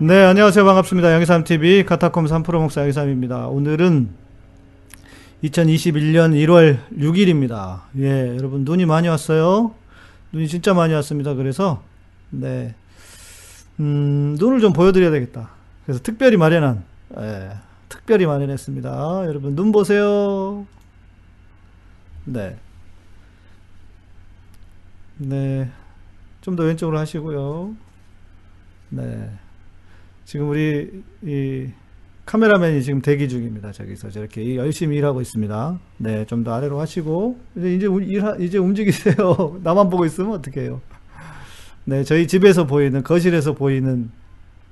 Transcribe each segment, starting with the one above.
네, 안녕하세요. 반갑습니다. 양희삼TV 카타콤 3프로 목사 양희삼입니다. 오늘은 2021년 1월 6일입니다. 예, 여러분, 눈이 많이 왔어요. 눈이 진짜 많이 왔습니다. 그래서, 네, 음, 눈을 좀 보여드려야 되겠다. 그래서 특별히 마련한, 예, 특별히 마련했습니다. 여러분, 눈 보세요. 네. 네. 좀 더 왼쪽으로 하시고요. 네. 지금 우리 이 카메라맨이 지금 대기 중입니다. 저기서 저렇게 열심히 일하고 있습니다. 네, 좀 더 아래로 하시고 이제 이제 일 이제 움직이세요. 나만 보고 있으면 어떡해요? 네, 저희 집에서 보이는 거실에서 보이는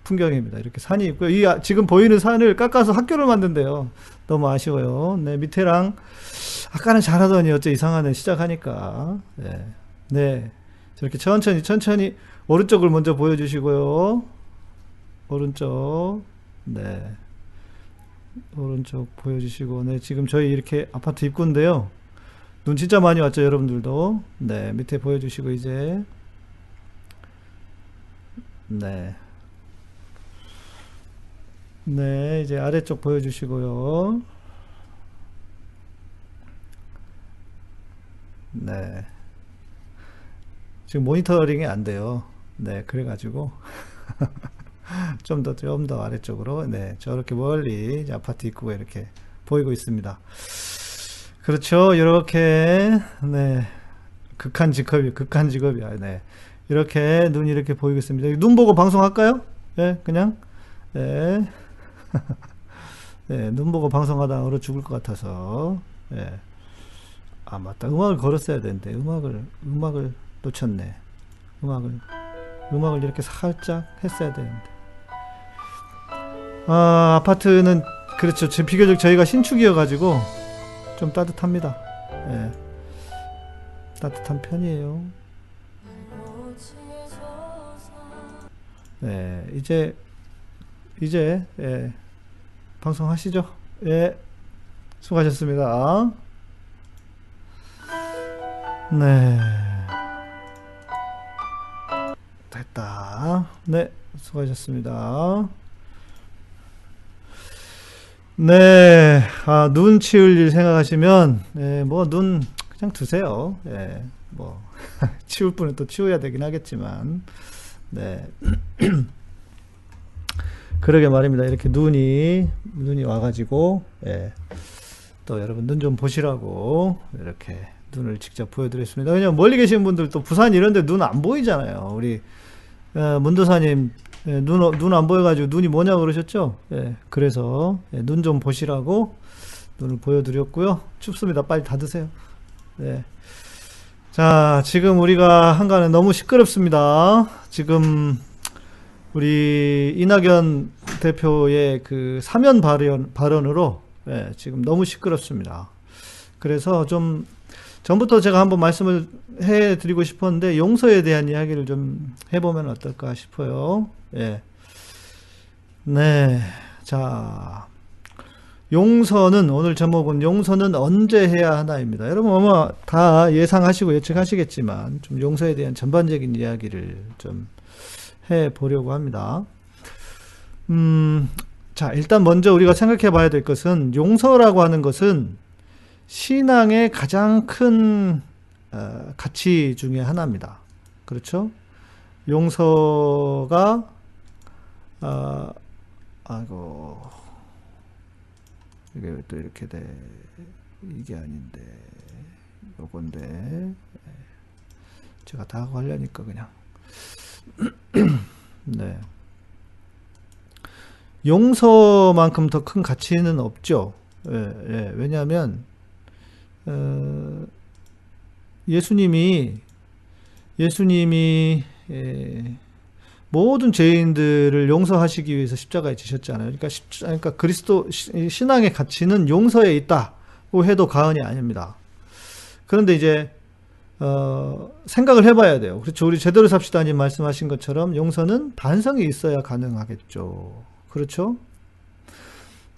풍경입니다. 이렇게 산이 있고요. 이 아- 지금 보이는 산을 깎아서 학교를 만든대요. 너무 아쉬워요. 네, 밑에랑 아까는 잘하더니 어째 이상하네 시작하니까. 네. 네. 저렇게 천천히 천천히 오른쪽을 먼저 보여주시고요. 오른쪽. 네. 오른쪽 보여주시고, 네. 지금 저희 이렇게 아파트 입구인데요. 눈 진짜 많이 왔죠, 여러분들도. 네. 밑에 보여주시고, 이제. 네. 네. 이제 아래쪽 보여주시고요. 네. 지금 모니터링이 안 돼요. 네. 그래가지고. 좀 더, 좀 더 아래쪽으로, 네, 저렇게 멀리 아파트 입구가 이렇게 보이고 있습니다. 그렇죠. 이렇게, 네, 극한 직업이, 극한 직업이야. 네. 이렇게 눈이 이렇게 보이고 있습니다. 눈 보고 방송할까요? 네, 그냥, 네. 네, 눈 보고 방송하다 얼어 죽을 것 같아서, 네. 아, 맞다. 음악을 걸었어야 되는데, 음악을, 음악을 놓쳤네. 음악을. 음악을 이렇게 살짝 했어야 되는데. 아, 아파트는 그렇죠. 비교적 저희가 신축이어가지고 좀 따뜻합니다. 예. 따뜻한 편이에요. 네, 이제 이제 예, 방송하시죠. 예, 수고하셨습니다. 네. 됐다. 네, 수고하셨습니다. 네, 아, 눈 치울 일 생각하시면, 네, 뭐, 눈 그냥 두세요. 예, 뭐, 치울 분은 또 치워야 되긴 하겠지만, 네. 그러게 말입니다. 이렇게 눈이, 눈이 와가지고, 예, 또 여러분 눈 좀 보시라고, 이렇게 눈을 직접 보여드렸습니다. 왜냐면 멀리 계신 분들 또 부산 이런데 눈 안 보이잖아요. 우리, 어, 문도사님, 예, 눈, 눈 안 보여가지고 눈이 뭐냐 그러셨죠? 예, 그래서 예, 눈좀 보시라고 눈을 보여드렸고요. 춥습니다. 빨리 닫으세요. 네. 자, 지금 우리가 한가는 너무 시끄럽습니다. 지금 우리 이낙연 대표의 그 사면 발언, 발언으로 예, 지금 너무 시끄럽습니다. 그래서 좀 전부터 제가 한번 말씀을 해드리고 싶었는데 용서에 대한 이야기를 좀 해보면 어떨까 싶어요. 예. 네. 자. 용서는 오늘 제목은 용서는 언제 해야 하나입니다. 여러분 아마 다 예상하시고 예측하시겠지만 좀 용서에 대한 전반적인 이야기를 좀 해 보려고 합니다. 음, 자, 일단 먼저 우리가 생각해 봐야 될 것은 용서라고 하는 것은 신앙의 가장 큰 어, 가치 중에 하나입니다. 그렇죠? 용서가 어, 아이고 이게 또 이렇게 돼 이게 아닌데 요건데 예. 제가 다 하고 하려니까 그냥 네 용서만큼 더 큰 가치는 없죠. 예, 예. 왜냐하면 어, 예수님이 예수님이 예, 모든 죄인들을 용서하시기 위해서 십자가에 지셨잖아요. 그러니까, 십, 그러니까 그리스도 시- 신앙의 가치는 용서에 있다고 해도 과언이 아닙니다. 그런데 이제 어, 생각을 해봐야 돼요. 그렇죠. 우리 제대로 삽시다님 말씀하신 것처럼 용서는 반성이 있어야 가능하겠죠. 그렇죠?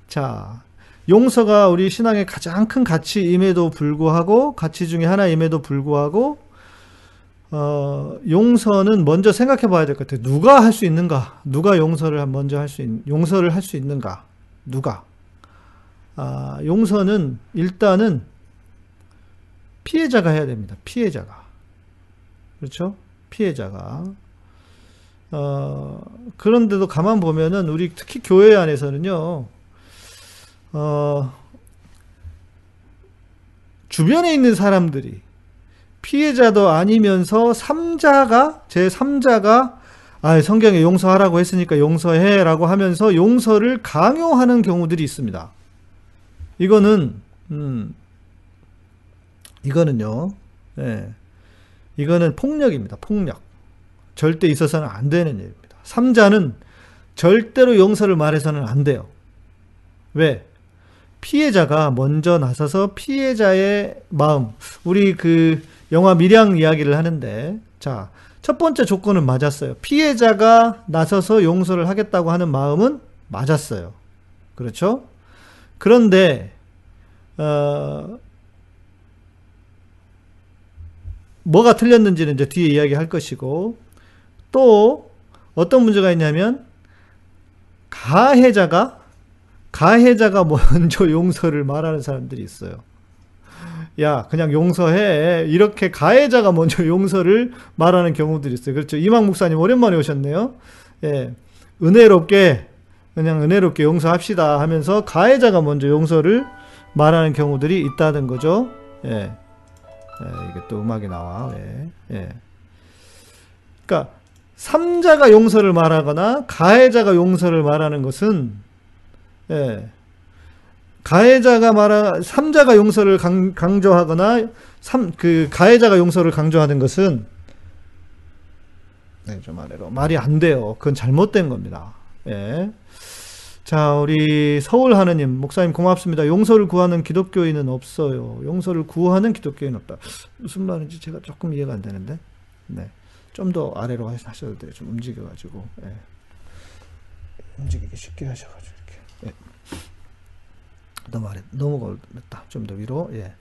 자, 용서가 우리 신앙의 가장 큰 가치임에도 불구하고 가치 중에 하나임에도 불구하고 어, 용서는 먼저 생각해 봐야 될 것 같아요. 누가 할 수 있는가? 누가 용서를 먼저 할 수 있, 용서를 할 수 있는가? 누가? 아, 용서는 일단은 피해자가 해야 됩니다. 피해자가. 그렇죠? 피해자가. 어, 그런데도 가만 보면은 우리 특히 교회 안에서는요, 어, 주변에 있는 사람들이 피해자도 아니면서 3자가, 제 3자가 아, 성경에 용서하라고 했으니까 용서해 라고 하면서 용서를 강요하는 경우들이 있습니다. 이거는, 음, 이거는요, 예, 이거는 폭력입니다. 폭력. 절대 있어서는 안 되는 일입니다. 3자는 절대로 용서를 말해서는 안 돼요. 왜? 피해자가 먼저 나서서 피해자의 마음, 우리 그 영화 미량 이야기를 하는데, 자, 첫 번째 조건은 맞았어요. 피해자가 나서서 용서를 하겠다고 하는 마음은 맞았어요. 그렇죠? 그런데, 어, 뭐가 틀렸는지는 이제 뒤에 이야기할 것이고, 또 어떤 문제가 있냐면 가해자가 가해자가 먼저 용서를 말하는 사람들이 있어요. 야, 그냥 용서해. 이렇게 가해자가 먼저 용서를 말하는 경우들이 있어요. 그렇죠. 이망 목사님 오랜만에 오셨네요. 예. 은혜롭게 그냥 은혜롭게 용서합시다 하면서 가해자가 먼저 용서를 말하는 경우들이 있다는 거죠. 예. 예 이게 또 음악이 나와. 예. 예. 그러니까 3자가 용서를 말하거나 가해자가 용서를 말하는 것은 예. 가해자가 말하 3자가 용서를 강, 강조하거나 3, 그 가해자가 용서를 강조하는 것은 네, 좀 아래로 말이 안 돼요. 그건 잘못된 겁니다. 예. 자, 우리 서울 하느님 목사님 고맙습니다. 용서를 구하는 기독교인은 없어요. 용서를 구하는 기독교인은 없다. 무슨 말인지 제가 조금 이해가 안 되는데. 네. 좀 더 아래로 하셔도 돼요. 좀 움직여 가지고. 예. 움직이기 쉽게 하셔 가지고, 이렇게. 예. 너무 걸렸다. 좀 더 위로, 예.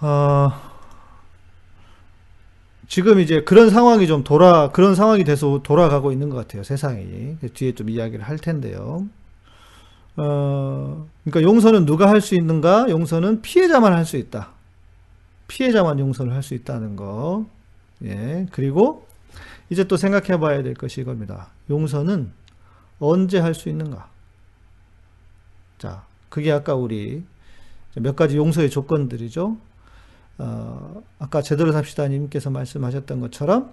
어, 지금 이제 그런 상황이 좀 돌아, 그런 상황이 돼서 돌아가고 있는 것 같아요. 세상이. 뒤에 좀 이야기를 할 텐데요. 어, 그러니까 용서는 누가 할 수 있는가? 용서는 피해자만 할 수 있다. 피해자만 용서를 할 수 있다는 거. 예, 그리고 이제 또 생각해 봐야 될 것이 이겁니다. 용서는 언제 할 수 있는가? 자, 그게 아까 우리 몇 가지 용서의 조건들이죠. 어, 아까 제대로 삽시다 님께서 말씀하셨던 것처럼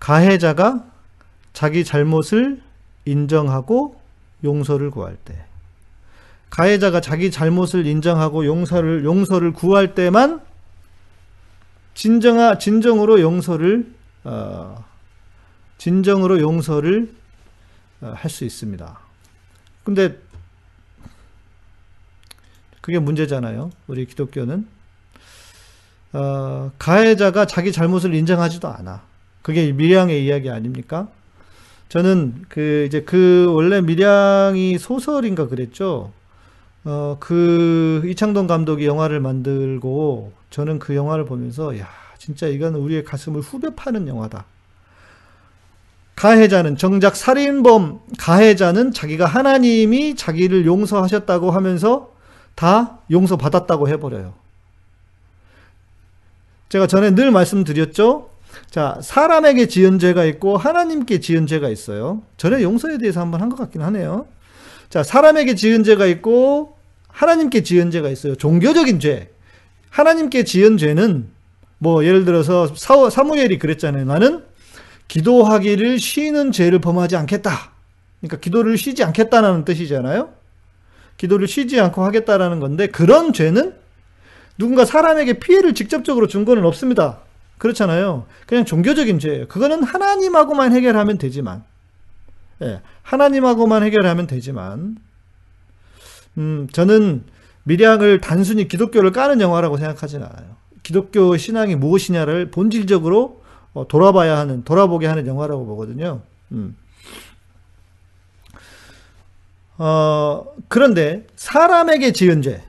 가해자가 자기 잘못을 인정하고 용서를 구할 때 가해자가 자기 잘못을 인정하고 용서를 용서를 구할 때만 진정하, 진정으로 용서를, 어, 진정으로 용서를 어, 할수 있습니다. 근데 그게 문제잖아요. 우리 기독교는. 어, 가해자가 자기 잘못을 인정하지도 않아. 그게 미량의 이야기 아닙니까? 저는 그 이제 그 원래 미량이 소설인가 그랬죠. 어, 그 이창동 감독이 영화를 만들고 저는 그 영화를 보면서 야, 진짜 이건 우리의 가슴을 후벼 파는 영화다. 가해자는 정작 살인범 가해자는 자기가 하나님이 자기를 용서하셨다고 하면서 다 용서받았다고 해버려요. 제가 전에 늘 말씀드렸죠. 자, 사람에게 지은 죄가 있고 하나님께 지은 죄가 있어요. 전에 용서에 대해서 한번 한 것 같긴 하네요. 자, 사람에게 지은 죄가 있고 하나님께 지은 죄가 있어요. 종교적인 죄. 하나님께 지은 죄는 뭐 예를 들어서 사, 사무엘이 그랬잖아요. 나는 기도하기를 쉬는 죄를 범하지 않겠다. 그러니까 기도를 쉬지 않겠다는 뜻이잖아요. 기도를 쉬지 않고 하겠다라는 건데 그런 죄는 누군가 사람에게 피해를 직접적으로 준 거는 없습니다. 그렇잖아요. 그냥 종교적인 죄예요. 그거는 하나님하고만 해결하면 되지만, 예, 하나님하고만 해결하면 되지만, 음, 저는 미량을 단순히 기독교를 까는 영화라고 생각하지는 않아요. 기독교 신앙이 무엇이냐를 본질적으로 어, 돌아봐야 하는, 돌아보게 하는 영화라고 보거든요. 음. 어, 그런데 사람에게 지은 죄,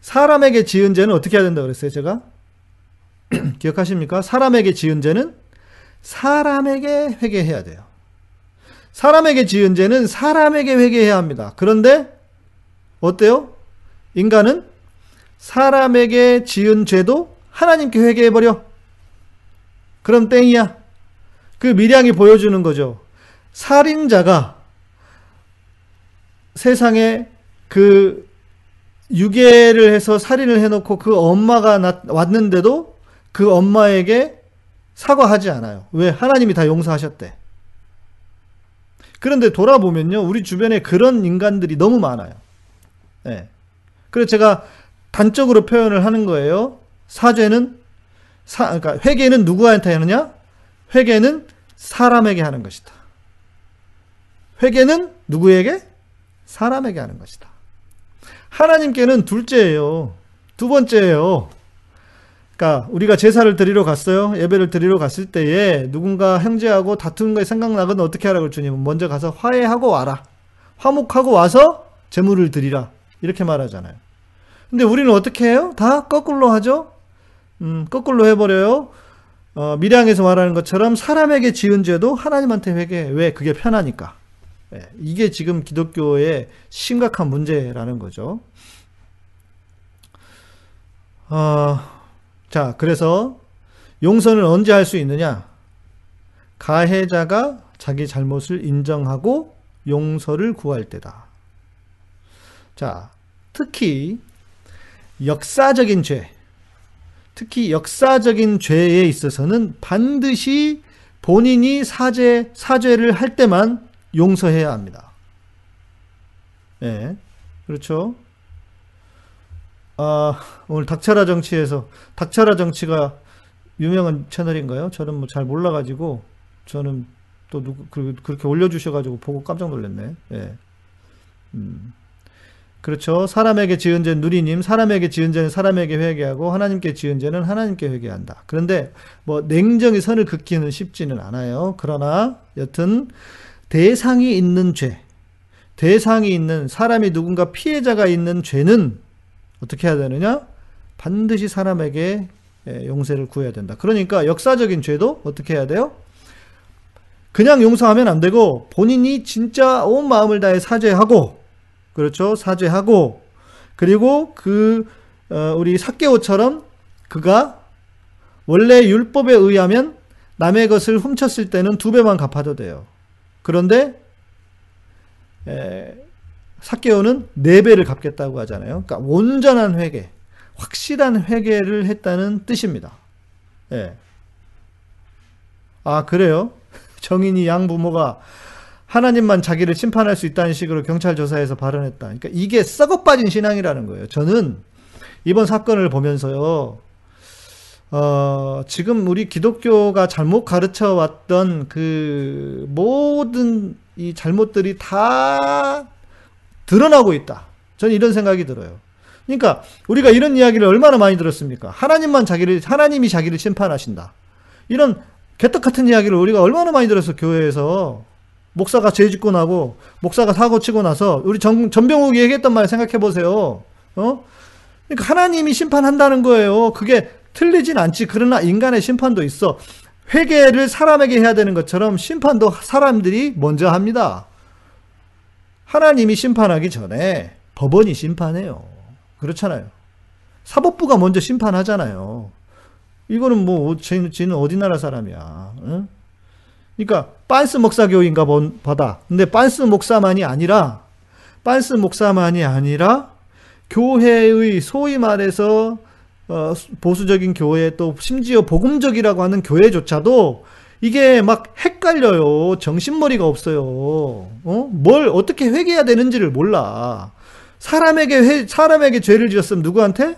사람에게 지은 죄는 어떻게 해야 된다고 그랬어요, 제가? 기억하십니까? 사람에게 지은 죄는 사람에게 회개해야 돼요. 사람에게 지은 죄는 사람에게 회개해야 합니다. 그런데 어때요? 인간은 사람에게 지은 죄도 하나님께 회개해버려. 그럼 땡이야. 그 미량이 보여주는 거죠. 살인자가 세상에 그 유괴를 해서 살인을 해놓고 그 엄마가 나, 왔는데도 그 엄마에게 사과하지 않아요. 왜? 하나님이 다 용서하셨대. 그런데 돌아보면요, 우리 주변에 그런 인간들이 너무 많아요. 네. 그래서 제가 단적으로 표현을 하는 거예요. 사죄는 사, 그러니까 회개는 누구한테 하느냐? 회개는 사람에게 하는 것이다. 회개는 누구에게? 사람에게 하는 것이다. 하나님께는 둘째예요. 두 번째예요. 그러니까 우리가 제사를 드리러 갔어요. 예배를 드리러 갔을 때에 누군가 형제하고 다투는 거 생각나거든 어떻게 하라고 주님은 먼저 가서 화해하고 와라. 화목하고 와서 제물을 드리라. 이렇게 말하잖아요. 근데 우리는 어떻게 해요? 다 거꾸로 하죠? 음, 거꾸로 해버려요. 어, 미량에서 말하는 것처럼 사람에게 지은 죄도 하나님한테 회개해. 왜? 그게 편하니까. 예, 이게 지금 기독교의 심각한 문제라는 거죠. 어, 자, 그래서 용서는 언제 할 수 있느냐? 가해자가 자기 잘못을 인정하고 용서를 구할 때다. 자, 특히 역사적인 죄, 특히 역사적인 죄에 있어서는 반드시 본인이 사죄, 사죄를 할 때만 용서해야 합니다. 예. 네, 그렇죠. 아, 오늘 닥쳐라 정치에서, 닥쳐라 정치가 유명한 채널인가요? 저는 뭐 잘 몰라가지고, 저는 또 누구, 그, 그렇게 올려주셔가지고 보고 깜짝 놀랐네. 예. 음. 그렇죠. 사람에게 지은 죄는 누리님, 사람에게 지은 죄는 사람에게 회개하고 하나님께 지은 죄는 하나님께 회개한다. 그런데 뭐 냉정히 선을 긋기는 쉽지는 않아요. 그러나 여튼 대상이 있는 죄, 대상이 있는 사람이 누군가 피해자가 있는 죄는 어떻게 해야 되느냐? 반드시 사람에게 예, 용서를 구해야 된다. 그러니까 역사적인 죄도 어떻게 해야 돼요? 그냥 용서하면 안 되고 본인이 진짜 온 마음을 다해 사죄하고 그렇죠. 사죄하고 그리고 그 어, 우리 사개오처럼 그가 원래 율법에 의하면 남의 것을 훔쳤을 때는 두 배만 갚아도 돼요. 그런데 사개오는 네 배를 갚겠다고 하잖아요. 그러니까 온전한 회개, 확실한 회개를 했다는 뜻입니다. 예. 아 그래요? 정인이 양부모가 하나님만 자기를 심판할 수 있다는 식으로 경찰 조사에서 발언했다. 그러니까 이게 썩어 빠진 신앙이라는 거예요. 저는 이번 사건을 보면서요. 어, 지금 우리 기독교가 잘못 가르쳐 왔던 그 모든 이 잘못들이 다 드러나고 있다. 저는 이런 생각이 들어요. 그러니까 우리가 이런 이야기를 얼마나 많이 들었습니까? 하나님만 자기를 하나님이 자기를 심판하신다. 이런 개떡 같은 이야기를 우리가 얼마나 많이 들었어 교회에서 목사가 죄 짓고 나고 목사가 사고 치고 나서 우리 전, 전병욱이 얘기했던 말 생각해 보세요. 어? 그러니까 하나님이 심판한다는 거예요. 그게 틀리진 않지. 그러나 인간의 심판도 있어. 회개를 사람에게 해야 되는 것처럼 심판도 사람들이 먼저 합니다. 하나님이 심판하기 전에 법원이 심판해요. 그렇잖아요. 사법부가 먼저 심판하잖아요. 이거는 뭐, 쟤는 어디 나라 사람이야. 응? 그러니까 빤스 목사 교인가 보다. 근데 빤스 목사만이 아니라 빤스 목사만이 아니라 교회의 소위 말해서 어, 보수적인 교회 또 심지어 복음적이라고 하는 교회조차도 이게 막 헷갈려요. 정신머리가 없어요. 어? 뭘 어떻게 회개해야 되는지를 몰라. 사람에게 회, 사람에게 죄를 지었으면 누구한테?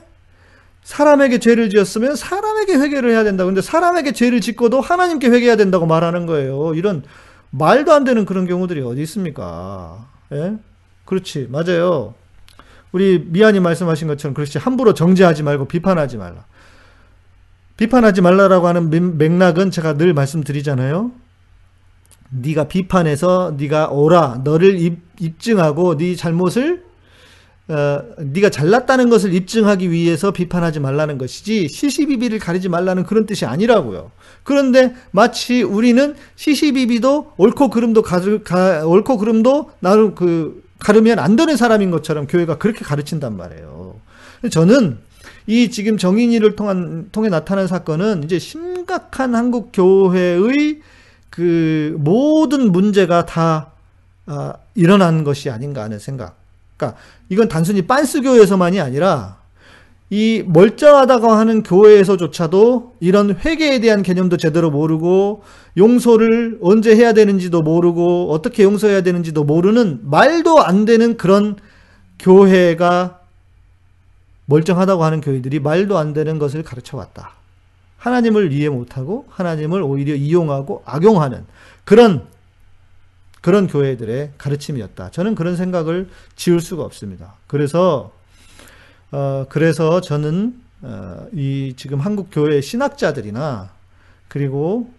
사람에게 죄를 지었으면 사람에게 회개를 해야 된다. 근데 사람에게 죄를 짓고도 하나님께 회개해야 된다고 말하는 거예요. 이런 말도 안 되는 그런 경우들이 어디 있습니까? 예? 그렇지. 맞아요. 우리 미안이 말씀하신 것처럼 그렇지. 함부로 정죄하지 말고 비판하지 말라. 비판하지 말라라고 하는 맥락은 제가 늘 말씀드리잖아요. 네가 비판해서 네가 오라 너를 입, 입증하고 네 잘못을 어, 네가 잘났다는 것을 입증하기 위해서 비판하지 말라는 것이지 시시비비를 가리지 말라는 그런 뜻이 아니라고요. 그런데 마치 우리는 시시비비도 옳고 그름도 가르, 가, 옳고 그름도 나를 그 가르면 안 되는 사람인 것처럼 교회가 그렇게 가르친단 말이에요. 저는 이 지금 정인이를 통한 통해 나타난 사건은 이제 심각한 한국 교회의 그 모든 문제가 다 아, 일어난 것이 아닌가 하는 생각. 그러니까 이건 단순히 빤스 교회에서만이 아니라 이 멀쩡하다고 하는 교회에서조차도 이런 회개에 대한 개념도 제대로 모르고 용서를 언제 해야 되는지도 모르고 어떻게 용서해야 되는지도 모르는 말도 안 되는 그런 교회가 멀쩡하다고 하는 교회들이 말도 안 되는 것을 가르쳐 왔다. 하나님을 이해 못하고 하나님을 오히려 이용하고 악용하는 그런 그런 교회들의 가르침이었다. 저는 그런 생각을 지울 수가 없습니다. 그래서 어, 그래서 저는 어, 이 지금 한국 교회 신학자들이나 그리고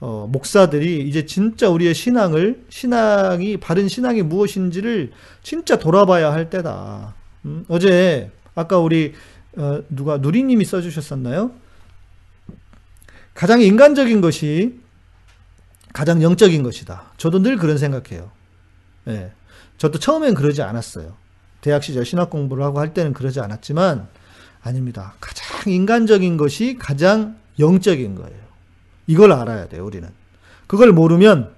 어, 목사들이 이제 진짜 우리의 신앙을 신앙이 바른 신앙이 무엇인지를 진짜 돌아봐야 할 때다. 음, 어제 아까 우리 어, 누가 누리님이 써주셨었나요? 가장 인간적인 것이 가장 영적인 것이다. 저도 늘 그런 생각해요. 예. 저도 처음엔 그러지 않았어요. 대학 시절 신학 공부를 하고 할 때는 그러지 않았지만 아닙니다. 가장 인간적인 것이 가장 영적인 거예요. 이걸 알아야 돼요, 우리는. 그걸 모르면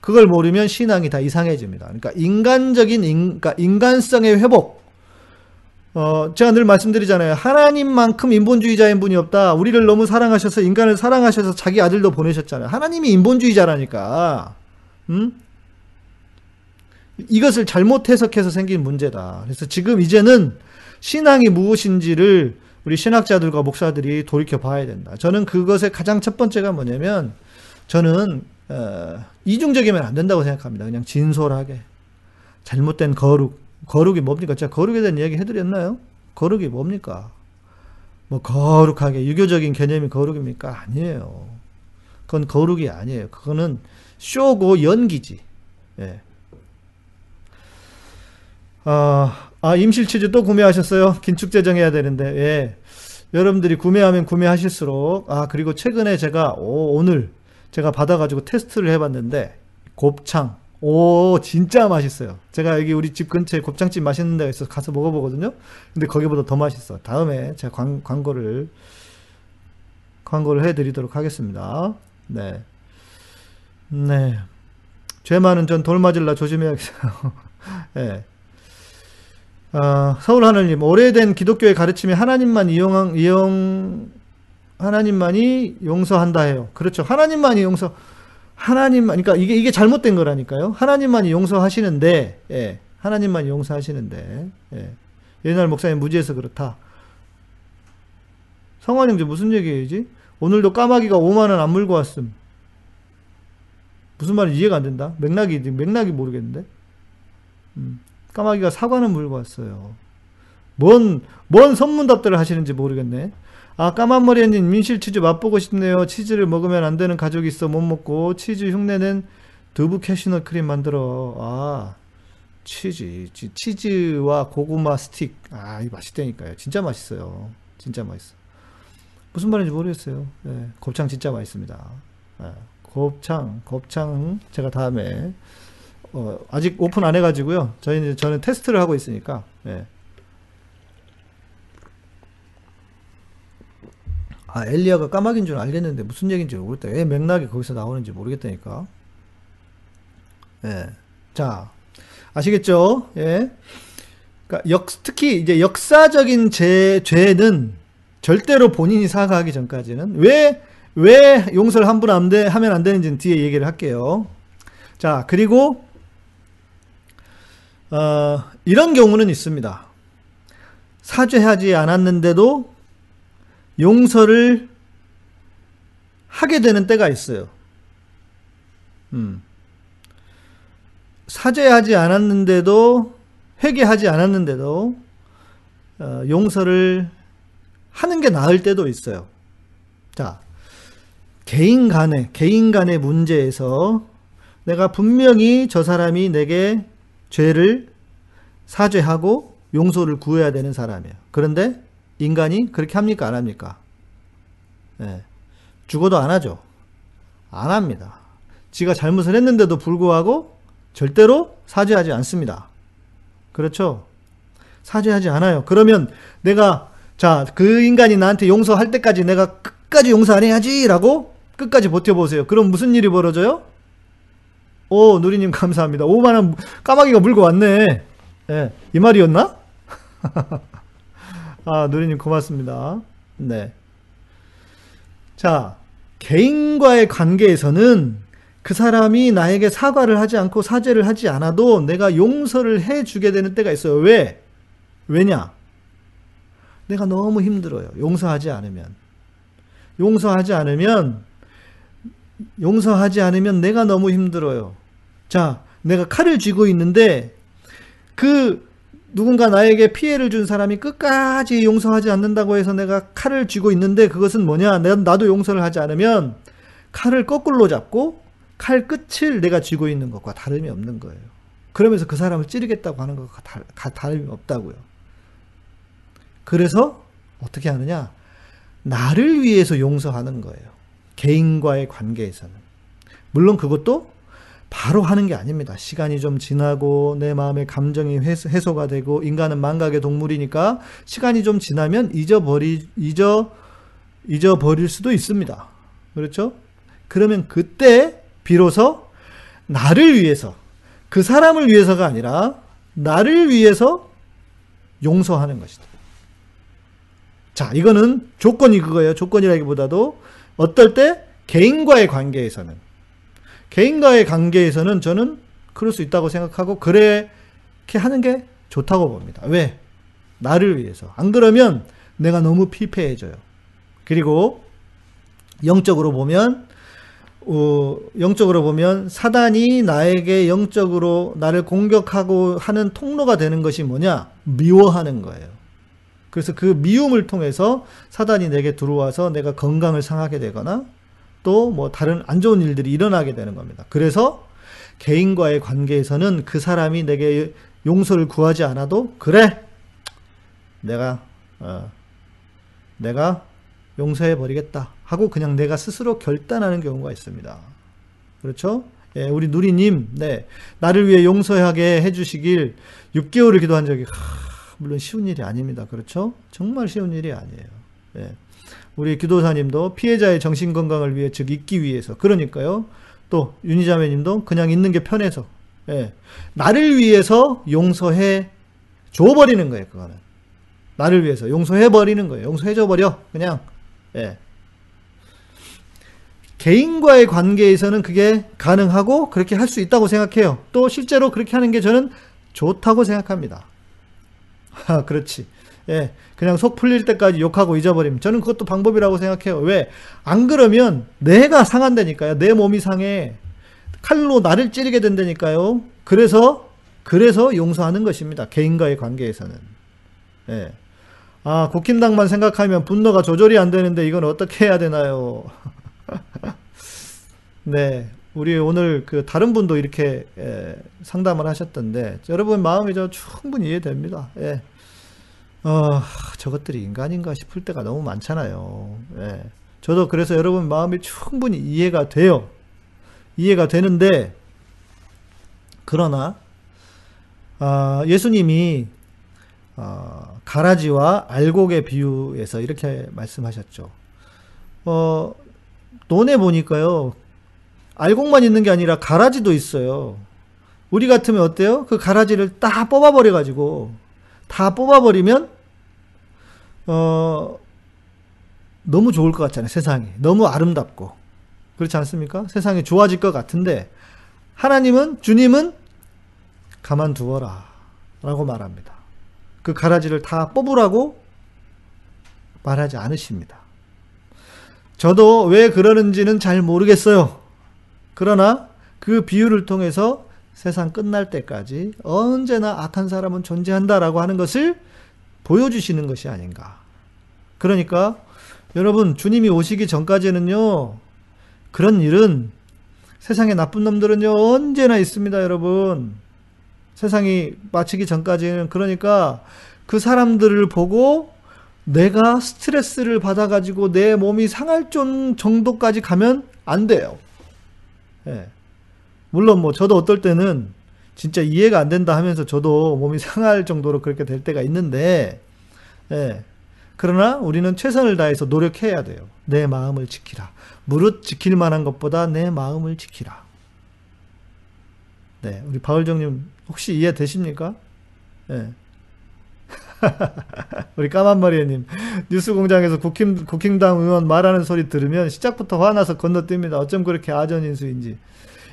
그걸 모르면 신앙이 다 이상해집니다. 그러니까 인간적인 인, 그러니까 인간성의 회복. 어, 제가 늘 말씀드리잖아요. 하나님만큼 인본주의자인 분이 없다. 우리를 너무 사랑하셔서 인간을 사랑하셔서 자기 아들도 보내셨잖아요. 하나님이 인본주의자라니까. 음? 이것을 잘못 해석해서 생긴 문제다. 그래서 지금 이제는 신앙이 무엇인지를 우리 신학자들과 목사들이 돌이켜 봐야 된다. 저는 그것의 가장 첫 번째가 뭐냐면 저는 어, 이중적이면 안 된다고 생각합니다. 그냥 진솔하게 잘못된 거룩 거룩이 뭡니까? 제가 거룩에 대한 이야기 해드렸나요? 거룩이 뭡니까? 뭐 거룩하게 유교적인 개념이 거룩입니까? 아니에요. 그건 거룩이 아니에요. 그거는 쇼고 연기지. 예. 아, 아 임실 치즈 또 구매하셨어요? 긴축 재정해야 되는데. 예. 여러분들이 구매하면 구매하실수록 아 그리고 최근에 제가 오, 오늘 제가 받아가지고 테스트를 해봤는데 곱창 오 진짜 맛있어요. 제가 여기 우리 집 근처에 곱창집 맛있는 데가 있어서 가서 먹어보거든요. 근데 거기보다 더 맛있어. 다음에 제가 광, 광고를 광고를 해드리도록 하겠습니다. 네, 네. 죄 많은 전 돌 맞을라 조심해야겠어요. 네. 어, 서울 하늘님, 오래된 기독교의 가르침이 하나님만 이용, 이용, 하나님만이 용서한다 해요. 그렇죠. 하나님만이 용서, 하나님만, 그러니까 이게, 이게 잘못된 거라니까요. 하나님만이 용서하시는데, 예, 하나님만이 용서하시는데, 예. 옛날 목사님 무지해서 그렇다. 성환 형제 무슨 얘기예요지? 오늘도 까마귀가 5만원 안 물고 왔음. 무슨 말인지 이해가 안 된다. 맥락이, 맥락이 모르겠는데. 음. 까마귀가 사과는 물고 왔어요. 뭔, 뭔 선문답들을 하시는지 모르겠네. 아, 까만머리 언니 민실 치즈 맛보고 싶네요. 치즈를 먹으면 안 되는 가족이 있어 못 먹고 치즈 흉내는 두부 캐시넛 크림 만들어. 아, 치즈. 치즈와 고구마 스틱. 아, 이거 맛있다니까요. 진짜 맛있어요. 진짜 맛있어. 무슨 말인지 모르겠어요. 네, 곱창 진짜 맛있습니다. 네, 곱창, 곱창 제가 다음에 어, 아직 오픈 안 해가지고요. 저희는 저는 테스트를 하고 있으니까. 예. 아 엘리아가 까마귀인 줄 알겠는데 무슨 얘기인지 모르겠다. 왜 맥락이 거기서 나오는지 모르겠다니까. 예. 자 아시겠죠? 예. 그러니까 역 특히 이제 역사적인 제 죄는 절대로 본인이 사과하기 전까지는 왜 왜 용서를 함부로 안 돼, 하면 안 되는지는 뒤에 얘기를 할게요. 자, 그리고 어, 이런 경우는 있습니다. 사죄하지 않았는데도 용서를 하게 되는 때가 있어요. 음. 사죄하지 않았는데도 회개하지 않았는데도 어, 용서를 하는 게 나을 때도 있어요. 자, 개인 간의 개인 간의 문제에서 내가 분명히 저 사람이 내게 죄를 사죄하고 용서를 구해야 되는 사람이에요. 그런데 인간이 그렇게 합니까? 안 합니까? 예. 죽어도 안 하죠. 안 합니다. 지가 잘못을 했는데도 불구하고 절대로 사죄하지 않습니다. 그렇죠? 사죄하지 않아요. 그러면 내가 자, 그 인간이 나한테 용서할 때까지 내가 끝까지 용서 안 해야지라고 끝까지 버텨보세요. 그럼 무슨 일이 벌어져요? 오, 누리님 감사합니다. 5만원 까마귀가 물고 왔네. 예, 이 말이었나? 아, 누리님 고맙습니다. 네. 자, 개인과의 관계에서는 그 사람이 나에게 사과를 하지 않고 사죄를 하지 않아도 내가 용서를 해 주게 되는 때가 있어요. 왜? 왜냐? 내가 너무 힘들어요. 용서하지 않으면. 용서하지 않으면, 용서하지 않으면 내가 너무 힘들어요. 자, 내가 칼을 쥐고 있는데, 그 누군가 나에게 피해를 준 사람이 끝까지 용서하지 않는다고 해서 내가 칼을 쥐고 있는데 그것은 뭐냐? 나도 용서를 하지 않으면 칼을 거꾸로 잡고 칼 끝을 내가 쥐고 있는 것과 다름이 없는 거예요. 그러면서 그 사람을 찌르겠다고 하는 것과 다름이 없다고요. 그래서 어떻게 하느냐? 나를 위해서 용서하는 거예요. 개인과의 관계에서는. 물론 그것도 바로 하는 게 아닙니다. 시간이 좀 지나고 내 마음의 감정이 해소, 가 되고 인간은 망각의 동물이니까 시간이 좀 지나면 잊어버리 잊어 잊어버릴 수도 있습니다. 그렇죠? 그러면 그때 비로소 나를 위해서 그 사람을 위해서가 아니라 나를 위해서 용서하는 것이다. 자, 이거는 조건이 그거예요. 조건이라기보다도 어떨 때 개인과의 관계에서는 개인과의 관계에서는 저는 그럴 수 있다고 생각하고 그렇게 하는 게 좋다고 봅니다. 왜? 나를 위해서. 안 그러면 내가 너무 피폐해져요. 그리고 영적으로 보면 어, 영적으로 보면 사단이 나에게 영적으로 나를 공격하고 하는 통로가 되는 것이 뭐냐? 미워하는 거예요. 그래서 그 미움을 통해서 사단이 내게 들어와서 내가 건강을 상하게 되거나 또 뭐 다른 안 좋은 일들이 일어나게 되는 겁니다. 그래서 개인과의 관계에서는 그 사람이 내게 용서를 구하지 않아도 그래 내가 어, 내가 용서해 버리겠다 하고 그냥 내가 스스로 결단하는 경우가 있습니다. 그렇죠? 예, 우리 누리님, 네, 나를 위해 용서하게 해주시길 6개월을 기도한 적이 하, 물론 쉬운 일이 아닙니다. 그렇죠? 정말 쉬운 일이 아니에요. 예. 우리 기도사님도 피해자의 정신 건강을 위해 즉 있기 위해서 그러니까요. 또 윤희자매님도 그냥 있는 게 편해서 예. 나를 위해서 용서해 줘버리는 거예요. 그거는 나를 위해서 용서해 버리는 거예요. 용서해 줘 버려 그냥 예. 개인과의 관계에서는 그게 가능하고 그렇게 할 수 있다고 생각해요. 또 실제로 그렇게 하는 게 저는 좋다고 생각합니다. 아, 그렇지. 예, 그냥 속 풀릴 때까지 욕하고 잊어버리면 저는 그것도 방법이라고 생각해요. 왜? 안 그러면 내가 상한다니까요. 내 몸이 상해. 칼로 나를 찌르게 된다니까요. 그래서 그래서 용서하는 것입니다. 개인과의 관계에서는. 예. 아, 국힘당만 생각하면 분노가 조절이 안 되는데 이건 어떻게 해야 되나요? 네. 우리 오늘 그 다른 분도 이렇게 예, 상담을 하셨던데 여러분 마음이 저 충분히 이해됩니다. 예. 어, 저것들이 인간인가 싶을 때가 너무 많잖아요. 예. 저도 그래서 여러분 마음이 충분히 이해가 돼요. 이해가 되는데, 그러나, 아, 예수님이 어, 가라지와 알곡의 비유에서 이렇게 말씀하셨죠. 어, 논에 보니까요, 알곡만 있는 게 아니라 가라지도 있어요. 우리 같으면 어때요? 그 가라지를 딱 뽑아버려가지고, 다 뽑아버리면 어 너무 좋을 것 같잖아요. 세상이 너무 아름답고 그렇지 않습니까? 세상이 좋아질 것 같은데 하나님은 주님은 가만두어라라고 말합니다. 그 가라지를 다 뽑으라고 말하지 않으십니다. 저도 왜 그러는지는 잘 모르겠어요. 그러나 그 비유를 통해서 세상 끝날 때까지 언제나 악한 사람은 존재한다라고 하는 것을 보여주시는 것이 아닌가. 그러니까 여러분 주님이 오시기 전까지는요 그런 일은 세상에 나쁜 놈들은요 언제나 있습니다 여러분 세상이 마치기 전까지는 그러니까 그 사람들을 보고 내가 스트레스를 받아가지고 내 몸이 상할 좀 정도까지 가면 안 돼요. 예. 물론 뭐 저도 어떨 때는 진짜 이해가 안 된다 하면서 저도 몸이 상할 정도로 그렇게 될 때가 있는데, 예. 그러나 우리는 최선을 다해서 노력해야 돼요. 내 마음을 지키라. 무릇 지킬 만한 것보다 내 마음을 지키라. 네, 우리 바울정님 혹시 이해되십니까? 예. 우리 까만머리님 뉴스공장에서 국힘, 국힘당 의원 말하는 소리 들으면 시작부터 화나서 건너뜁니다. 어쩜 그렇게 아전인수인지.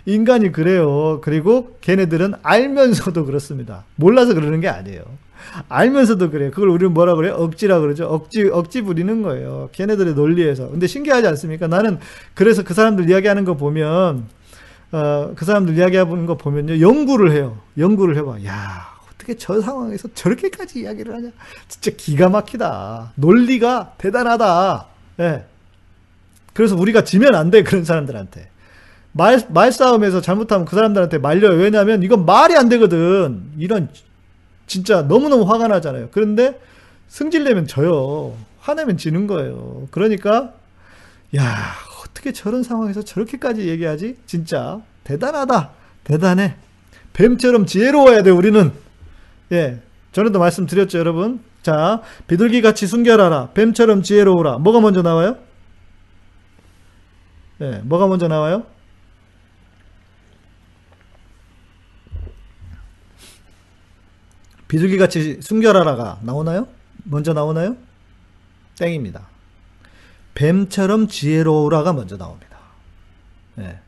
인간이 그래요. 그리고 걔네들은 알면서도 그렇습니다. 몰라서 그러는 게 아니에요. 알면서도 그래요. 그걸 우리는 뭐라 그래요? 억지라 그러죠. 억지, 억지 부리는 거예요. 걔네들의 논리에서. 근데 신기하지 않습니까? 나는 그래서 그 사람들 이야기하는 거 보면, 어, 그 사람들 이야기하는 거 보면요. 연구를 해요. 연구를 해봐. 야, 어떻게 저 상황에서 저렇게까지 이야기를 하냐? 진짜 기가 막히다. 논리가 대단하다. 예. 네. 그래서 우리가 지면 안 돼. 그런 사람들한테. 말, 말싸움에서 잘못하면 그 사람들한테 말려요. 왜냐하면 이건 말이 안 되거든. 이런, 진짜 너무너무 화가 나잖아요. 그런데 승질내면 져요. 화내면 지는 거예요. 그러니까, 야, 어떻게 저런 상황에서 저렇게까지 얘기하지? 진짜 대단하다. 대단해. 뱀처럼 지혜로워야 돼, 우리는. 예. 전에도 말씀드렸죠, 여러분. 자, 비둘기 같이 순결하라. 뱀처럼 지혜로우라. 뭐가 먼저 나와요? 예, 뭐가 먼저 나와요? 비둘기 같이 순결하라가 나오나요? 먼저 나오나요? 땡입니다. 뱀처럼 지혜로우라가 먼저 나옵니다. 예.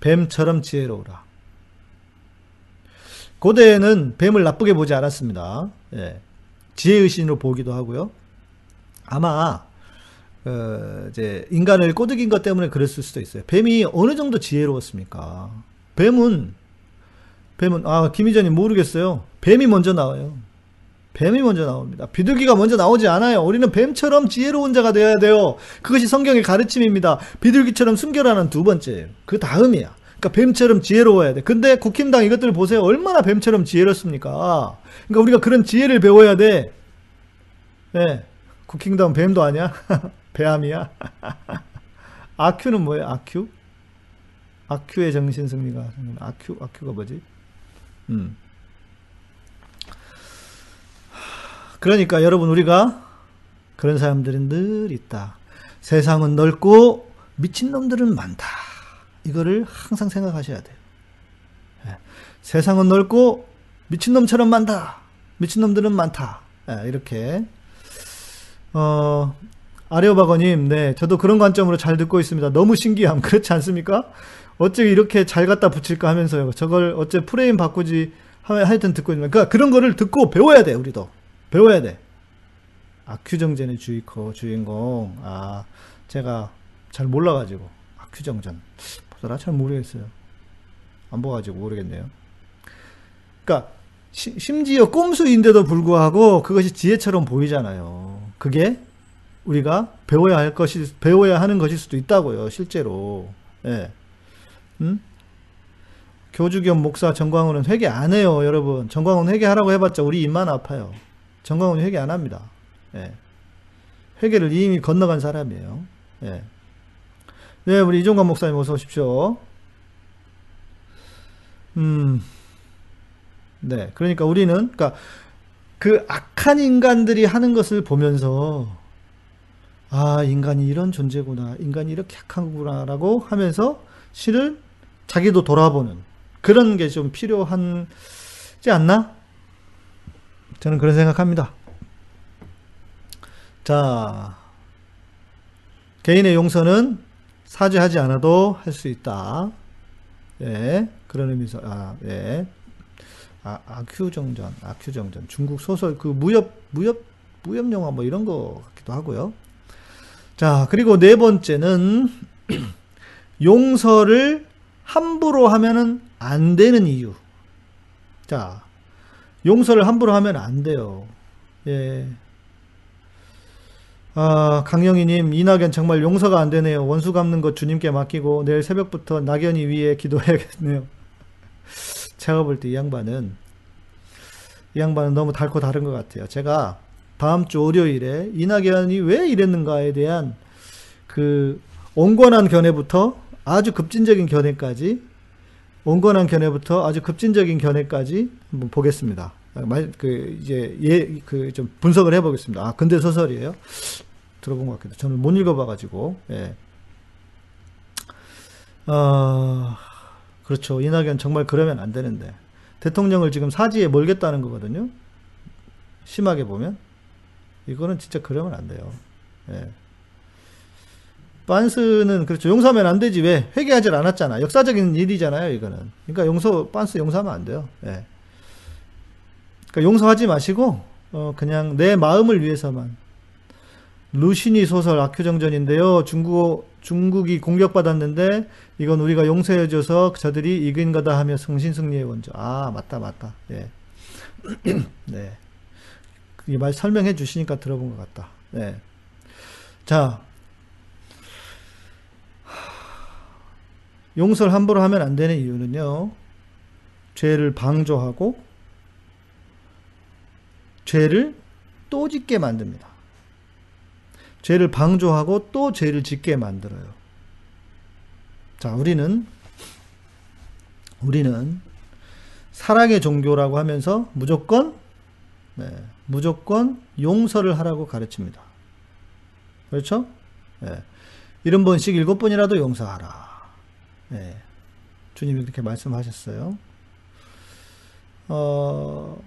뱀처럼 지혜로우라. 고대에는 뱀을 나쁘게 보지 않았습니다. 예. 지혜의 신으로 보기도 하고요. 아마 어, 이제 인간을 꼬드긴 것 때문에 그랬을 수도 있어요. 뱀이 어느 정도 지혜로웠습니까? 뱀은 뱀은 아 김희전이 모르겠어요. 뱀이 먼저 나와요. 뱀이 먼저 나옵니다. 비둘기가 먼저 나오지 않아요. 우리는 뱀처럼 지혜로운 자가 되어야 돼요. 그것이 성경의 가르침입니다. 비둘기처럼 순결하는 두 번째예요. 그 다음이야. 그러니까 뱀처럼 지혜로워야 돼. 근데 국힘당 이것들 보세요. 얼마나 뱀처럼 지혜롭습니까? 그러니까 우리가 그런 지혜를 배워야 돼. 네. 국힘당 뱀도 아니야? 배암이야? 아큐는 뭐예요? 아큐? 아큐의 정신 승리가 아큐 아큐가 뭐지? 음. 그러니까 여러분 우리가 그런 사람들은 늘 있다. 세상은 넓고 미친놈들은 많다. 이거를 항상 생각하셔야 돼요. 예. 세상은 넓고 미친놈처럼 많다. 미친놈들은 많다. 예, 이렇게. 어, 아레오바거님, 네, 저도 그런 관점으로 잘 듣고 있습니다. 너무 신기함. 그렇지 않습니까? 어째 이렇게 잘 갖다 붙일까 하면서요. 저걸 어째 프레임 바꾸지 하여튼 듣고 있는 그러니까 그런 거를 듣고 배워야 돼, 우리도. 배워야 돼. 아큐정전의 주이커, 주인공. 아, 제가 잘 몰라가지고. 아큐정전. 보더라? 잘 모르겠어요. 안 봐가지고 모르겠네요. 그니까, 시, 심지어 꼼수인데도 불구하고 그것이 지혜처럼 보이잖아요. 그게 우리가 배워야 할 것이, 배워야 하는 것일 수도 있다고요, 실제로. 예. 음? 교주 겸 목사 정광훈은 회개 안 해요, 여러분. 정광훈 회개하라고 해봤자 우리 입만 아파요. 정광훈이 회개 안 합니다. 예. 회개를 이미 건너간 사람이에요. 예. 네, 우리 이종관 목사님 어서 오십시오. 음, 네. 그러니까 우리는, 그러니까 그 악한 인간들이 하는 것을 보면서, 아, 인간이 이런 존재구나. 인간이 이렇게 약한구나라고 하면서 실은 자기도 돌아보는 그런 게 좀 필요하지 않나? 저는 그런 생각합니다. 자, 개인의 용서는 사죄하지 않아도 할 수 있다. 예, 그런 의미에서, 아, 예. 아, 아큐정전, 아큐정전. 중국 소설, 그 무협, 무협, 무협 영화 뭐 이런 거 같기도 하고요. 자, 그리고 네 번째는 용서를 함부로 하면은 안 되는 이유. 자, 용서를 함부로 하면 안 돼요. 예. 아, 강영희님, 이낙연 정말 용서가 안 되네요. 원수 갚는 것 주님께 맡기고 내일 새벽부터 낙연이 위에 기도해야겠네요. 제가 볼 때 이 양반은 이 양반은 너무 달고 다른 것 같아요. 제가 다음 주 월요일에 이낙연이 왜 이랬는가에 대한 그 온건한 견해부터 아주 급진적인 견해까지 온건한 견해부터 아주 급진적인 견해까지 한번 보겠습니다. 그 이제 예 그 좀 분석을 해보겠습니다. 아 근대 소설이에요. 들어본 것 같기도. 저는 못 읽어봐가지고 예. 어, 그렇죠. 이낙연 정말 그러면 안 되는데 대통령을 지금 사지에 몰겠다는 거거든요. 심하게 보면 이거는 진짜 그러면 안 돼요. 예. 빤스는 그렇죠. 용서하면 안 되지. 왜? 회개하지 않았잖아. 역사적인 일이잖아요, 이거는. 그러니까 용서 빤스 용서하면 안 돼요. 예. 그러니까 용서하지 마시고 어, 그냥 내 마음을 위해서만 루시니 소설 악효정전인데요. 중국 중국이 공격받았는데 이건 우리가 용서해줘서 저들이 이긴 거다 하며 성신승리의 원조. 아 맞다 맞다. 예. 네. 이 말 설명해 주시니까 들어본 것 같다. 네. 자, 용서를 함부로 하면 안 되는 이유는요. 죄를 방조하고 죄를 또 짓게 만듭니다. 죄를 방조하고 또 죄를 짓게 만들어요. 자, 우리는 우리는 사랑의 종교라고 하면서 무조건 네, 무조건 용서를 하라고 가르칩니다. 그렇죠? 네. 일흔 번씩 일곱 번이라도 용서하라. 네. 주님이 그렇게 말씀하셨어요. 어,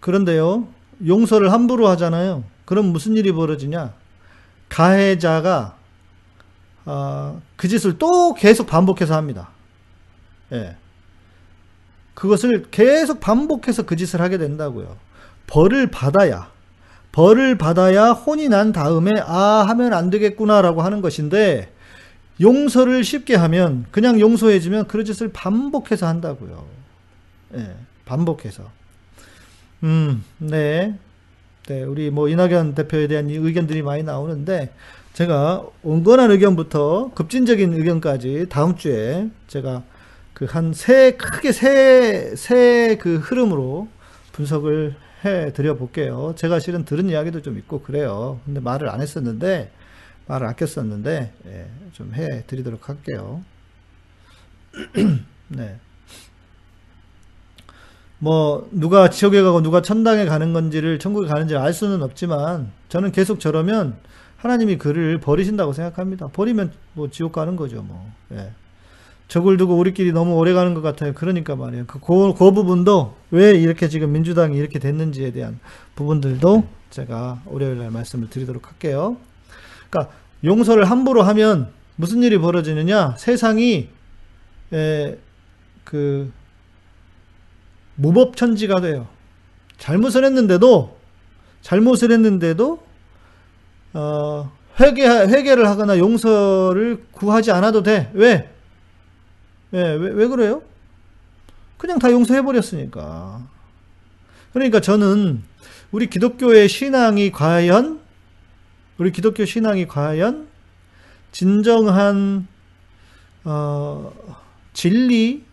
그런데요, 용서를 함부로 하잖아요. 그럼 무슨 일이 벌어지냐? 가해자가 아, 그 짓을 또 계속 반복해서 합니다. 예. 그것을 계속 반복해서 그 짓을 하게 된다고요. 벌을 받아야, 벌을 받아야 혼이 난 다음에, 아, 하면 안 되겠구나라고 하는 것인데, 용서를 쉽게 하면, 그냥 용서해주면 그 짓을 반복해서 한다고요. 예, 반복해서. 음, 네. 네, 우리 뭐 이낙연 대표에 대한 이 의견들이 많이 나오는데, 제가 온건한 의견부터 급진적인 의견까지 다음 주에 제가 그 한 세 크게 세세 그 흐름으로 분석을 해 드려 볼게요. 제가 실은 들은 이야기도 좀 있고 그래요. 근데 말을 안 했었는데 말을 아꼈었는데 예, 좀 해 드리도록 할게요. 네. 뭐 누가 지옥에 가고 누가 천당에 가는 건지를 천국에 가는지를 알 수는 없지만 저는 계속 저러면 하나님이 그를 버리신다고 생각합니다. 버리면 뭐 지옥 가는 거죠, 뭐. 예. 적을 두고 우리끼리 너무 오래 가는 것 같아요. 그러니까 말이에요. 그, 그, 그 부분도 왜 이렇게 지금 민주당이 이렇게 됐는지에 대한 부분들도 제가 월요일 날 말씀을 드리도록 할게요. 그러니까 용서를 함부로 하면 무슨 일이 벌어지느냐? 세상이 에, 그 무법천지가 돼요. 잘못을 했는데도 잘못을 했는데도 어, 회개 회개를 하거나 용서를 구하지 않아도 돼. 왜? 예, 왜, 왜 그래요? 그냥 다 용서해 버렸으니까. 그러니까 저는 우리 기독교의 신앙이 과연 우리 기독교 신앙이 과연 진정한 어, 진리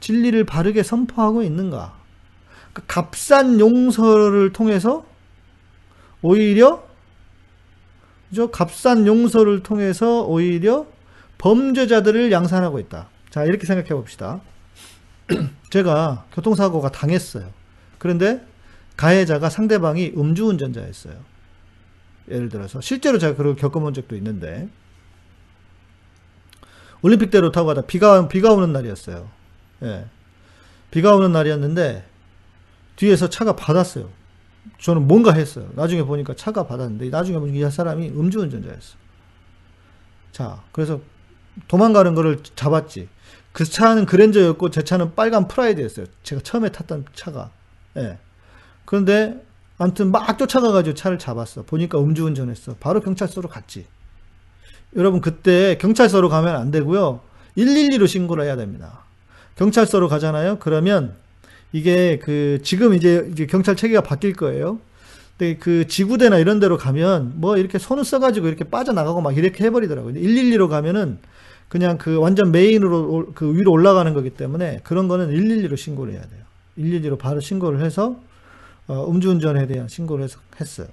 진리를 바르게 선포하고 있는가? 그 값싼 용서를 통해서 오히려 그죠? 값싼 용서를 통해서 오히려 범죄자들을 양산하고 있다. 자, 이렇게 생각해 봅시다. 제가 교통사고가 당했어요. 그런데 가해자가 상대방이 음주운전자였어요. 예를 들어서 실제로 제가 그걸 겪어본 적도 있는데 올림픽대로 타고 가다 비가 비가 오는 날이었어요. 예. 비가 오는 날이었는데 뒤에서 차가 받았어요. 저는 뭔가 했어요. 나중에 보니까 차가 받았는데 나중에 보니까 이 사람이 음주운전자였어. 자, 그래서 도망가는 거를 잡았지. 그 차는 그랜저였고 제 차는 빨간 프라이드였어요. 제가 처음에 탔던 차가. 예. 그런데 아무튼 막 쫓아가가지고 차를 잡았어. 보니까 음주운전했어. 바로 경찰서로 갔지. 여러분 그때 경찰서로 가면 안 되고요. 112로 신고를 해야 됩니다. 경찰서로 가잖아요. 그러면 이게 그 지금 이제 경찰 체계가 바뀔 거예요. 근데 그 지구대나 이런 데로 가면 뭐 이렇게 손을 써가지고 이렇게 빠져나가고 막 이렇게 해버리더라고요. 112로 가면은 그냥 그 완전 메인으로 올- 그 위로 올라가는 거기 때문에 그런 거는 112로 신고를 해야 돼요. 112로 바로 신고를 해서 어, 음주운전에 대한 신고를 했어요.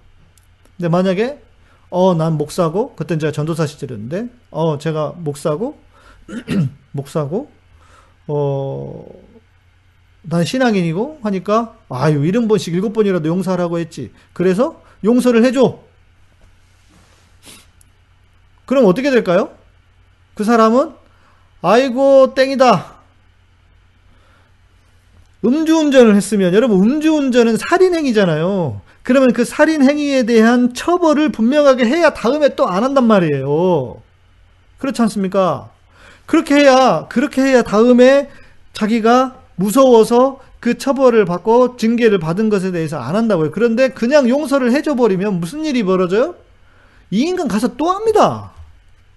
근데 만약에 어, 난 목사고 그때 제가 전도사 시절이었는데 어, 제가 목사고 목사고 어, 난 신앙인이고 하니까 아유 일흔 번씩 일곱 번이라도 용서하라고 했지. 그래서 용서를 해줘. 그럼 어떻게 될까요? 그 사람은 아이고 땡이다. 음주운전을 했으면 여러분 음주운전은 살인행위잖아요. 그러면 그 살인행위에 대한 처벌을 분명하게 해야 다음에 또 안 한단 말이에요. 그렇지 않습니까? 그렇게 해야 그렇게 해야 다음에 자기가 무서워서 그 처벌을 받고 징계를 받은 것에 대해서 안 한다고요. 그런데 그냥 용서를 해줘 버리면 무슨 일이 벌어져요? 이 인간 가서 또 합니다.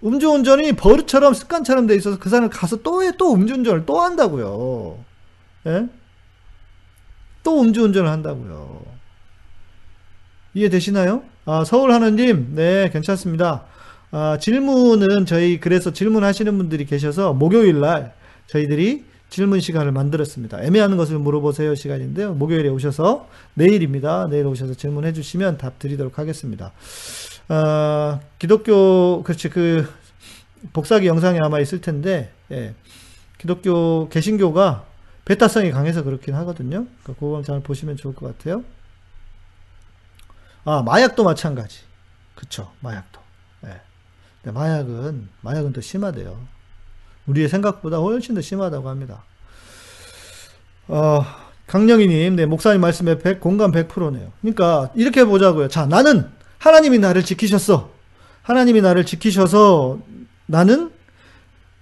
음주운전이 버릇처럼 습관처럼 돼 있어서 그 사람 가서 또 해, 또 음주운전을 또 한다고요. 예? 또 음주운전을 한다고요. 이해되시나요? 아, 서울 하느님, 네, 괜찮습니다. 아, 질문은 저희 그래서 질문하시는 분들이 계셔서 목요일 날 저희들이 질문 시간을 만들었습니다. 애매한 것을 물어보세요 시간인데요. 목요일에 오셔서 내일입니다. 내일 오셔서 질문해 주시면 답 드리도록 하겠습니다. 아, 기독교 그렇지 그 복사기 영상에 아마 있을 텐데 예, 기독교 개신교가 베타성이 강해서 그렇긴 하거든요. 그러니까 그걸 잘 보시면 좋을 것 같아요. 아 마약도 마찬가지. 그쵸 마약도. 예. 마약은 마약은 더 심하대요. 우리의 생각보다 훨씬 더 심하다고 합니다. 어, 강령이님, 네, 목사님 말씀에 100, 공감 100%네요. 그러니까, 이렇게 보자고요. 자, 나는 하나님이 나를 지키셨어. 하나님이 나를 지키셔서 나는,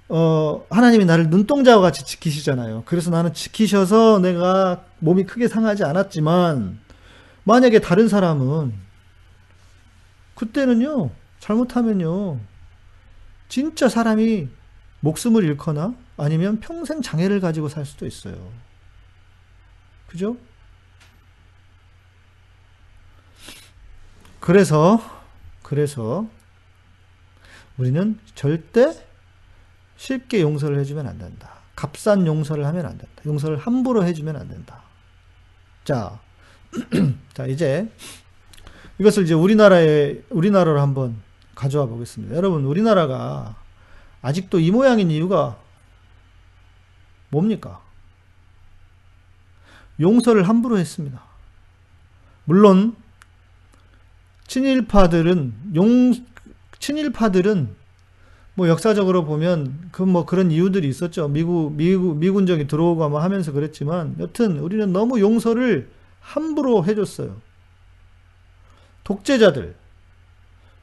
어, 하나님이 나를 눈동자와 같이 지키시잖아요. 그래서 나는 지키셔서 내가 몸이 크게 상하지 않았지만, 만약에 다른 사람은, 그때는요, 잘못하면요, 진짜 사람이 목숨을 잃거나 아니면 평생 장애를 가지고 살 수도 있어요. 그죠? 그래서, 그래서, 우리는 절대 쉽게 용서를 해주면 안 된다. 값싼 용서를 하면 안 된다. 용서를 함부로 해주면 안 된다. 자, 자, 이제, 이것을 이제 우리나라에, 우리나라로 한번 가져와 보겠습니다. 여러분, 우리나라가 아직도 이 모양인 이유가 뭡니까? 용서를 함부로 했습니다. 물론 친일파들은 용 친일파들은 뭐 역사적으로 보면 그 뭐 그런 이유들이 있었죠. 미국 미국 미군정이 들어오고 아마 하면서 그랬지만 여튼 우리는 너무 용서를 함부로 해줬어요. 독재자들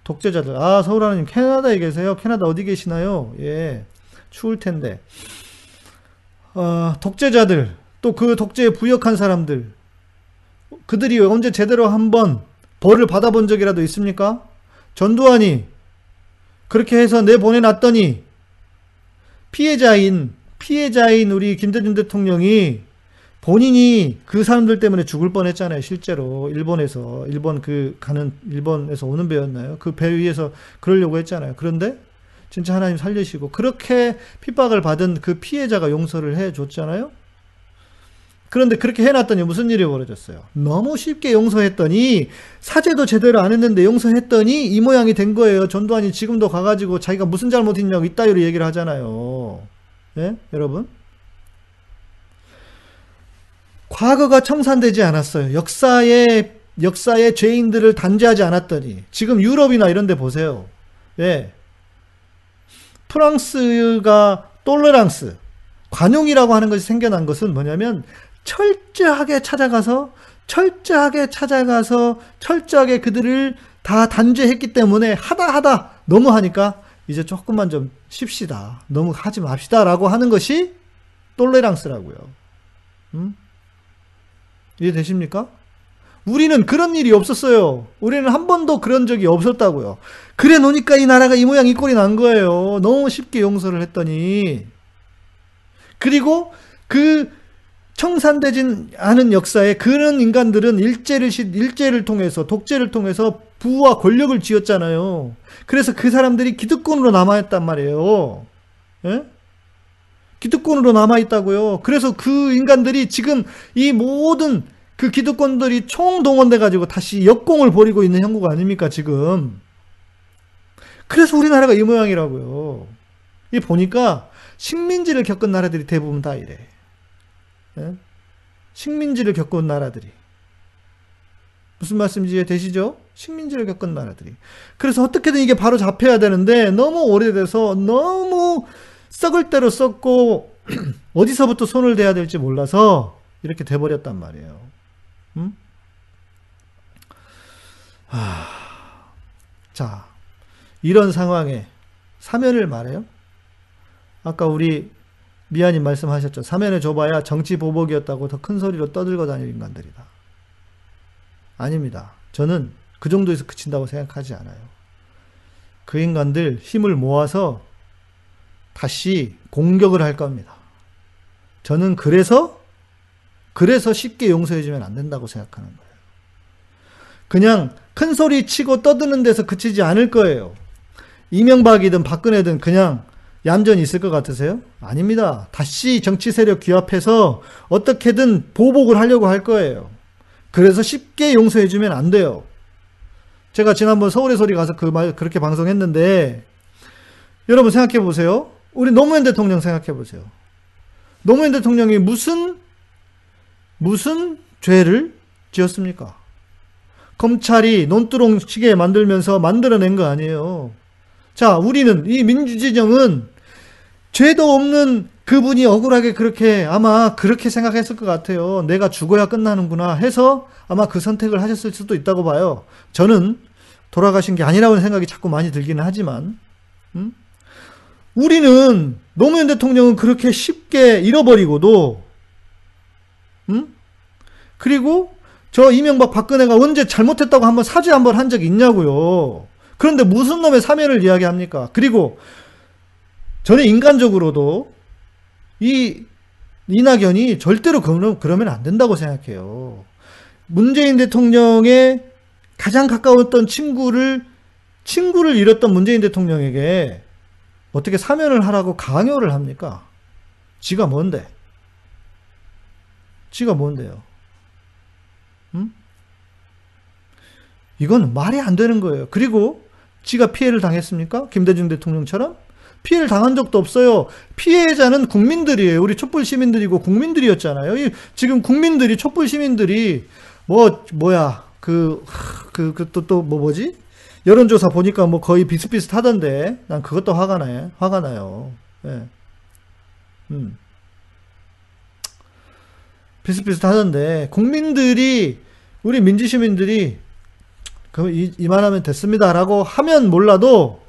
독재자들. 아, 서울 하나님 캐나다에 계세요? 캐나다 어디 계시나요? 예. 추울 텐데. 어, 독재자들. 또 그 독재에 부역한 사람들. 그들이 언제 제대로 한번 벌을 받아본 적이라도 있습니까? 전두환이 그렇게 해서 내보내놨더니 피해자인, 피해자인 우리 김대중 대통령이 본인이 그 사람들 때문에 죽을 뻔했잖아요. 실제로 일본에서 일본 그 가는 일본에서 오는 배였나요? 그 배 위에서 그러려고 했잖아요. 그런데 진짜 하나님 살리시고 그렇게 핍박을 받은 그 피해자가 용서를 해 줬잖아요. 그런데 그렇게 해놨더니 무슨 일이 벌어졌어요? 너무 쉽게 용서했더니 사죄도 제대로 안 했는데 용서했더니 이 모양이 된 거예요. 전두환이 지금도 가가지고 자기가 무슨 잘못했냐고 이따위로 얘기를 하잖아요. 예? 여러분? 과거가 청산되지 않았어요. 역사의 역사의 죄인들을 단죄하지 않았더니 지금 유럽이나 이런 데 보세요. 예. 프랑스가 똘레랑스 관용이라고 하는 것이 생겨난 것은 뭐냐면 철저하게 찾아가서 철저하게 찾아가서 철저하게 그들을 다 단죄했기 때문에 하다 하다 너무 하니까 이제 조금만 좀 쉽시다. 너무 하지 맙시다 라고 하는 것이 똘레랑스라고요. 음? 이해되십니까? 우리는 그런 일이 없었어요. 우리는 한 번도 그런 적이 없었다고요. 그래 놓으니까 이 나라가 이 모양 이 꼴이 난 거예요. 너무 쉽게 용서를 했더니. 그리고 그 청산되진 않은 역사에 그런 인간들은 일제를, 일제를 통해서, 독재를 통해서 부와 권력을 쥐었잖아요. 그래서 그 사람들이 기득권으로 남아있단 말이에요. 예? 기득권으로 남아 있다고요. 그래서 그 인간들이 지금 이 모든 그 기득권들이 총동원돼 가지고 다시 역공을 벌이고 있는 형국 아닙니까 지금? 그래서 우리나라가 이 모양이라고요. 이 보니까 식민지를 겪은 나라들이 대부분 다 이래. 예? 식민지를 겪은 나라들이. 무슨 말씀인지 이해되시죠? 식민지를 겪은 나라들이. 그래서 어떻게든 이게 바로 잡혀야 되는데 너무 오래돼서 너무 썩을 대로 썩고 어디서부터 손을 대야 될지 몰라서 이렇게 돼버렸단 말이에요. 음? 아, 자, 이런 상황에 사면을 말해요. 아까 우리 미아님 말씀하셨죠. 사면을 줘봐야 정치 보복이었다고 더 큰 소리로 떠들고 다닐 인간들이다. 아닙니다. 저는 그 정도에서 그친다고 생각하지 않아요. 그 인간들 힘을 모아서 다시 공격을 할 겁니다. 저는 그래서 그래서 쉽게 용서해주면 안 된다고 생각하는 거예요. 그냥 큰 소리 치고 떠드는 데서 그치지 않을 거예요. 이명박이든 박근혜든 그냥 얌전히 있을 것 같으세요? 아닙니다. 다시 정치 세력 규합해서 어떻게든 보복을 하려고 할 거예요. 그래서 쉽게 용서해주면 안 돼요. 제가 지난번 서울의 소리 가서 그 말, 그렇게 방송했는데, 여러분 생각해 보세요. 우리 노무현 대통령 생각해 보세요. 노무현 대통령이 무슨, 무슨 죄를 지었습니까? 검찰이 논두렁 시계 만들면서 만들어낸 거 아니에요. 자, 우리는, 이 민주진영은 죄도 없는 그분이 억울하게 그렇게 아마 그렇게 생각했을 것 같아요. 내가 죽어야 끝나는구나 해서 아마 그 선택을 하셨을 수도 있다고 봐요. 저는 돌아가신 게 아니라는 생각이 자꾸 많이 들기는 하지만, 음? 우리는 노무현 대통령은 그렇게 쉽게 잃어버리고도, 음? 그리고 저 이명박 박근혜가 언제 잘못했다고 한번 사죄 한번 한 적이 있냐고요. 그런데 무슨 놈의 사면을 이야기합니까? 그리고 저는 인간적으로도 이 이낙연이 절대로 그러, 그러면 안 된다고 생각해요. 문재인 대통령의 가장 가까웠던 친구를 친구를 잃었던 문재인 대통령에게 어떻게 사면을 하라고 강요를 합니까? 지가 뭔데? 지가 뭔데요? 음? 이건 말이 안 되는 거예요. 그리고 지가 피해를 당했습니까? 김대중 대통령처럼? 피해를 당한 적도 없어요. 피해자는 국민들이에요. 우리 촛불 시민들이고 국민들이었잖아요. 지금 국민들이 촛불 시민들이 뭐 뭐야 그 그 그 또 또 뭐 뭐지 여론조사 보니까 뭐 거의 비슷비슷하던데 난 그것도 화가 나요. 화가 나요. 예. 음. 비슷비슷하던데 국민들이 우리 민주 시민들이 그 이만하면 됐습니다라고 하면 몰라도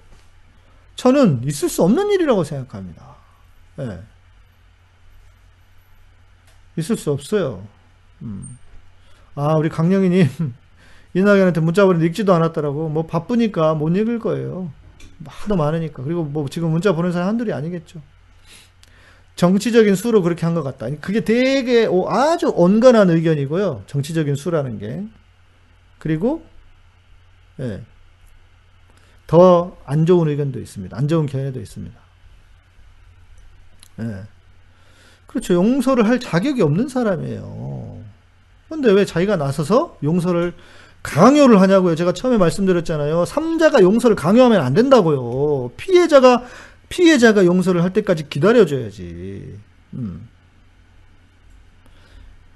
저는 있을 수 없는 일이라고 생각합니다. 예. 있을 수 없어요. 음. 아, 우리 강영희님, 이낙연한테 문자 보내는데 읽지도 않았더라고. 뭐 바쁘니까 못 읽을 거예요. 하도 많으니까. 그리고 뭐 지금 문자 보낸 사람 한둘이 아니겠죠. 정치적인 수로 그렇게 한 것 같다. 그게 되게 아주 온건한 의견이고요. 정치적인 수라는 게. 그리고, 예. 더 안 좋은 의견도 있습니다. 안 좋은 견해도 있습니다. 예. 그렇죠. 용서를 할 자격이 없는 사람이에요. 근데 왜 자기가 나서서 용서를 강요를 하냐고요. 제가 처음에 말씀드렸잖아요. 삼자가 용서를 강요하면 안 된다고요. 피해자가 피해자가 용서를 할 때까지 기다려줘야지. 음.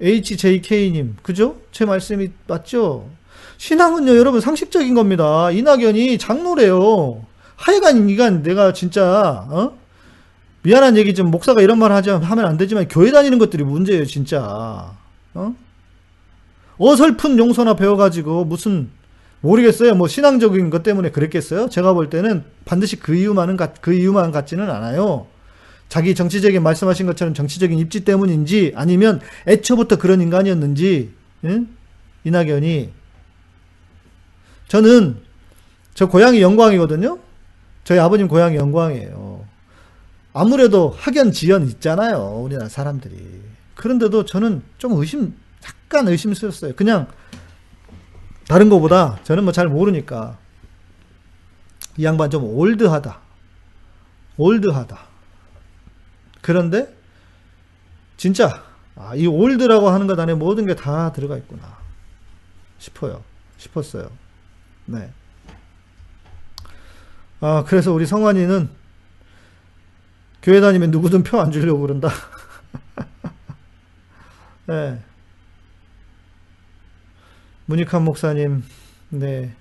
HJK님, 그죠? 제 말씀이 맞죠? 신앙은요, 여러분 상식적인 겁니다. 이낙연이 장로래요. 하여간 이간 내가 진짜 어? 미안한 얘기 좀 목사가 이런 말 하지 하면 안 되지만 교회 다니는 것들이 문제예요, 진짜. 어? 어설픈 용서나 배워가지고 무슨 모르겠어요. 뭐 신앙적인 것 때문에 그랬겠어요. 제가 볼 때는 반드시 그 이유만은 그 이유만 같지는 않아요. 자기 정치적인 말씀하신 것처럼 정치적인 입지 때문인지 아니면 애초부터 그런 인간이었는지 응? 이낙연이 저는 저 고향이 영광이거든요. 저희 아버님 고향이 영광이에요. 아무래도 학연 지연 있잖아요. 우리나라 사람들이. 그런데도 저는 좀 의심 약간 의심스럽어요. 그냥 다른 거보다 저는 뭐 잘 모르니까 이 양반 좀 올드하다. 올드하다. 그런데 진짜 아, 이 올드라고 하는 것 안에 모든 게 다 들어가 있구나 싶어요. 싶었어요. 네. 아, 그래서 우리 성환이는 교회 다니면 누구든 표 안 주려고 그런다. 네. 문익환 목사님, 네.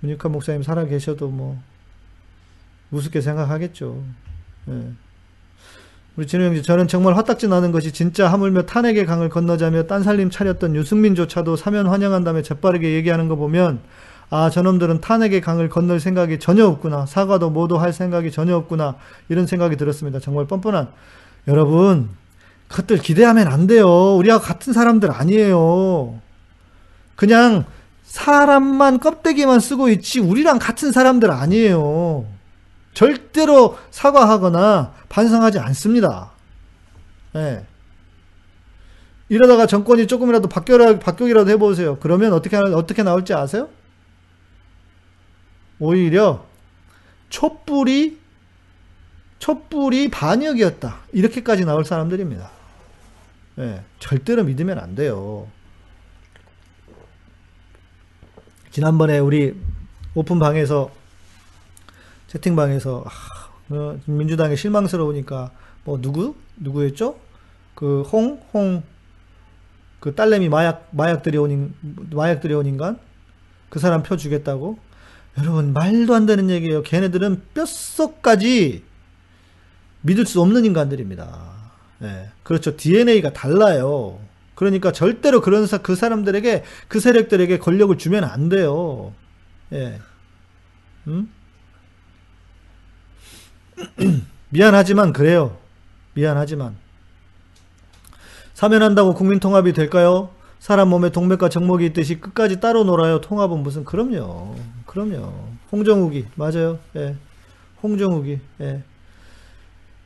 문익환 목사님 살아 계셔도 뭐, 우습게 생각하겠죠. 네. 우리 진우 형제, 저는 정말 화딱지 나는 것이 진짜 하물며 탄핵의 강을 건너자며 딴 살림 차렸던 유승민조차도 사면 환영한다며 재빠르게 얘기하는 거 보면, 아, 저놈들은 탄핵의 강을 건널 생각이 전혀 없구나. 사과도 모두 할 생각이 전혀 없구나. 이런 생각이 들었습니다. 정말 뻔뻔한. 여러분, 그것들 기대하면 안 돼요. 우리하고 같은 사람들 아니에요. 그냥 사람만 껍데기만 쓰고 있지 우리랑 같은 사람들 아니에요. 절대로 사과하거나 반성하지 않습니다. 예. 이러다가 정권이 조금이라도 바뀌어 바뀌기라도 해보세요. 그러면 어떻게 하- 어떻게 나올지 아세요? 오히려 촛불이 촛불이 반역이었다. 이렇게까지 나올 사람들입니다. 예, 절대로 믿으면 안 돼요. 지난번에 우리 오픈방에서 채팅방에서 아, 어, 민주당이 실망스러우니까 뭐 누구 누구였죠? 그 홍 홍 그 딸내미 마약 마약 들여온 인, 마약 들여온 인간 그 사람 표 주겠다고 여러분 말도 안 되는 얘기예요. 걔네들은 뼛속까지 믿을 수 없는 인간들입니다. 예, 그렇죠. DNA가 달라요. 그러니까 절대로 그런 사, 그 사람들에게 그 세력들에게 권력을 주면 안 돼요. 예. 음? 미안하지만 그래요. 미안하지만 사면한다고 국민 통합이 될까요? 사람 몸에 동맥과 정목이 있듯이 끝까지 따로 놀아요. 통합은 무슨 그럼요. 그럼요. 홍정욱이 맞아요. 예. 홍정욱이 예.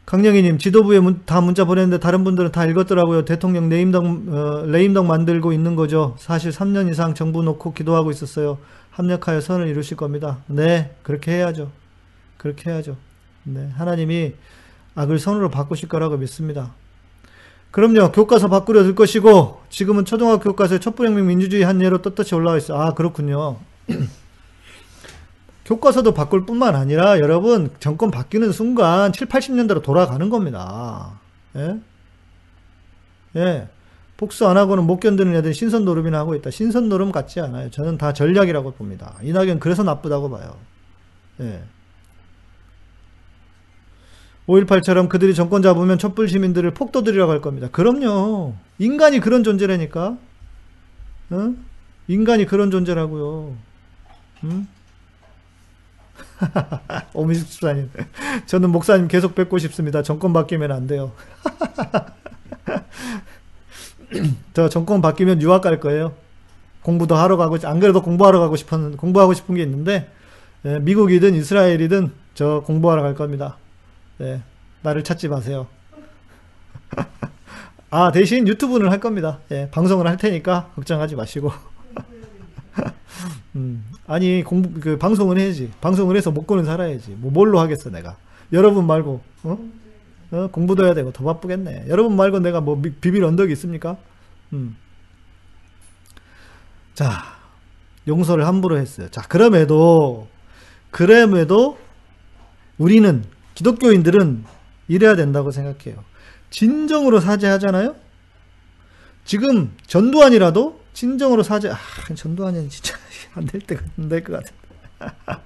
강영희님 지도부에 문, 다 문자 보냈는데 다른 분들은 다 읽었더라고요. 대통령 레임덕 어, 레임덕 만들고 있는 거죠. 사실 3년 이상 정부 놓고 기도하고 있었어요. 합력하여 선을 이루실 겁니다. 네, 그렇게 해야죠. 그렇게 해야죠. 네, 하나님이 악을 선으로 바꾸실 거라고 믿습니다. 그럼요, 교과서 바꾸려 들 것이고 지금은 초등학교 교과서에 촛불혁명 민주주의 한 예로 떳떳이 올라와 있어요. 아 그렇군요. 교과서도 바꿀 뿐만 아니라 여러분 정권 바뀌는 순간 7, 80년대로 돌아가는 겁니다. 예? 예. 복수 안 하고는 못 견디는 애들이 신선 노름이나 하고 있다. 신선 노름 같지 않아요. 저는 다 전략이라고 봅니다. 이낙연 그래서 나쁘다고 봐요. 예. 5.18처럼 그들이 정권 잡으면 촛불 시민들을 폭도들이라고 할 겁니다. 그럼요. 인간이 그런 존재라니까. 어? 인간이 그런 존재라고요. 응? 오미숙 집사님. 저는 목사님 계속 뵙고 싶습니다. 정권 바뀌면 안 돼요. 저 정권 바뀌면 유학 갈 거예요. 공부도 하러 가고, 안 그래도 공부하러 가고 싶은, 공부하고 싶은 게 있는데, 예, 미국이든 이스라엘이든 저 공부하러 갈 겁니다. 예, 나를 찾지 마세요. 아, 대신 유튜브는 할 겁니다. 예, 방송을 할 테니까 걱정하지 마시고. 음, 아니 공부 그 방송을 해야지. 방송을 해서 먹고는 살아야지. 뭐 뭘로 하겠어 내가. 여러분 말고 어? 어? 공부도 해야 되고 더 바쁘겠네. 여러분 말고 내가 뭐 미- 비빌 언덕이 있습니까? 음. 자, 용서를 함부로 했어요. 자, 그럼에도 그럼에도 우리는 기독교인들은 이래야 된다고 생각해요. 진정으로 사죄하잖아요. 지금 전두환이라도 진정으로 사죄. 아, 전두환은 진짜 안 될 때가 안될것 같은데.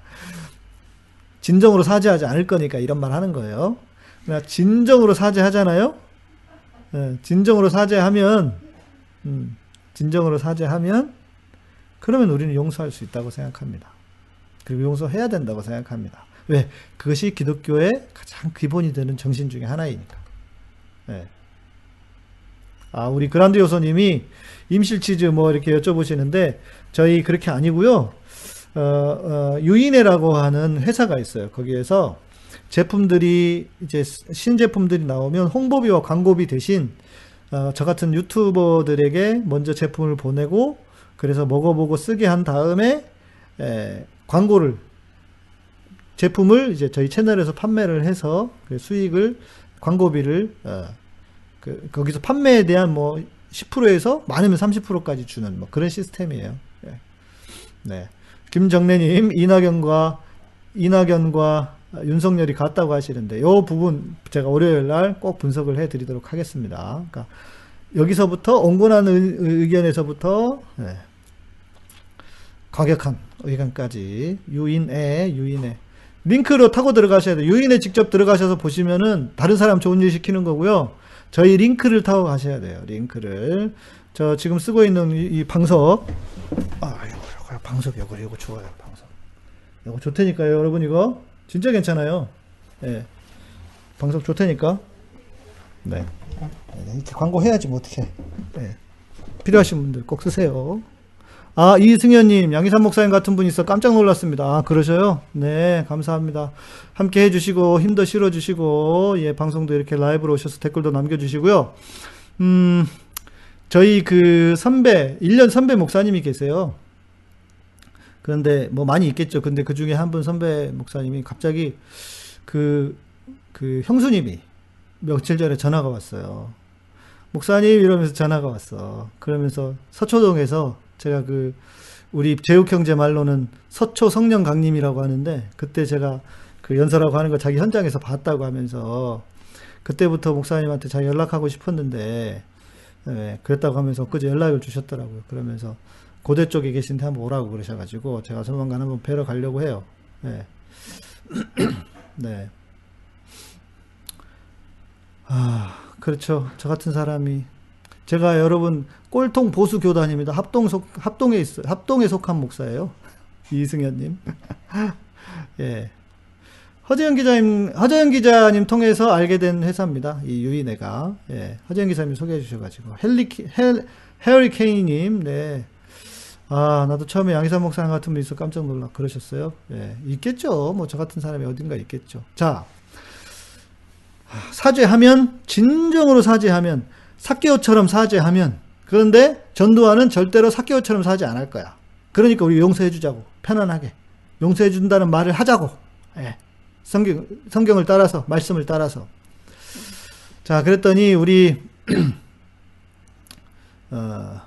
진정으로 사죄하지 않을 거니까 이런 말 하는 거예요. 진정으로 사죄하잖아요. 예, 진정으로 사죄하면, 음, 진정으로 사죄하면, 그러면 우리는 용서할 수 있다고 생각합니다. 그리고 용서해야 된다고 생각합니다. 왜? 그것이 기독교의 가장 기본이 되는 정신 중에 하나이니까. 예. 아, 우리 그란드 요소님이 임실치즈 뭐 이렇게 여쭤보시는데, 저희 그렇게 아니고요 어, 어, 유인회라고 하는 회사가 있어요. 거기에서 제품들이, 이제 신제품들이 나오면 홍보비와 광고비 대신, 어, 저 같은 유튜버들에게 먼저 제품을 보내고, 그래서 먹어보고 쓰게 한 다음에, 에, 광고를, 제품을 이제 저희 채널에서 판매를 해서 그 수익을 광고비를 어, 그 거기서 판매에 대한 뭐 10%에서 많으면 30%까지 주는 뭐 그런 시스템이에요. 예. 네. 김정래님 이낙연과 이낙연과 윤석열이 같다고 하시는데 요 부분 제가 월요일 날 꼭 분석을 해드리도록 하겠습니다. 그러니까 여기서부터 온건한 의- 의견에서부터 네. 과격한 의견까지 유인에 유인에 링크로 타고 들어가셔야 돼요. 유인에 직접 들어가셔서 보시면은 다른 사람 좋은 일 시키는 거고요. 저희 링크를 타고 가셔야 돼요. 링크를 저 지금 쓰고 있는 이, 이 방석 아 이거 이거 방석 이거 이거 좋아요 방석 이거 좋다니까요 여러분 이거 진짜 괜찮아요. 예 방석 좋다니까 네 이렇게 광고 해야지 뭐 어떻게 예. 필요하신 분들 꼭 쓰세요. 아, 이승현님, 양희삼 목사님 같은 분이 있어 깜짝 놀랐습니다. 아, 그러셔요? 네, 감사합니다. 함께 해주시고, 힘도 실어주시고, 예, 방송도 이렇게 라이브로 오셔서 댓글도 남겨주시고요. 음, 저희 그 선배, 1년 선배 목사님이 계세요. 그런데 뭐 많이 있겠죠. 근데 그 중에 한 분 선배 목사님이 갑자기 그, 그 형수님이 며칠 전에 전화가 왔어요. 목사님 이러면서 전화가 왔어. 그러면서 서초동에서 제가 그 우리 제육 형제 말로는 서초 성령 강림이라고 하는데 그때 제가 그 연설하고 하는 거 자기 현장에서 봤다고 하면서 그때부터 목사님한테 자기 연락하고 싶었는데 예, 그랬다고 하면서 그제 연락을 주셨더라고요. 그러면서 고대 쪽에 계신데 한번 오라고 그러셔가지고 제가 조만간 한번 뵈러 가려고 해요. 예. 네. 아, 그렇죠. 저 같은 사람이 제가 여러분 꼴통 보수 교단입니다. 합동 속 합동에 있어요. 합동에 속한 목사예요. 이승현님. 예. 허재영 기자님, 허재영 기자님 통해서 알게 된 회사입니다. 이 유인회가. 예. 허재영 기자님 소개해 주셔가지고. 헬리, 헬, 해리 케이님, 네. 아, 나도 처음에 양희삼 목사님 같은 분이 있어 깜짝 놀라. 그러셨어요? 예. 있겠죠. 뭐 저 같은 사람이 어딘가 있겠죠. 자. 사죄하면, 진정으로 사죄하면, 사케오처럼 사죄하면, 그런데 전두환은 절대로 사케오처럼 사죄 안 할 거야. 그러니까 우리 용서해 주자고. 편안하게. 용서해 준다는 말을 하자고. 예. 성경, 성경을 따라서, 말씀을 따라서. 자, 그랬더니 우리, 어,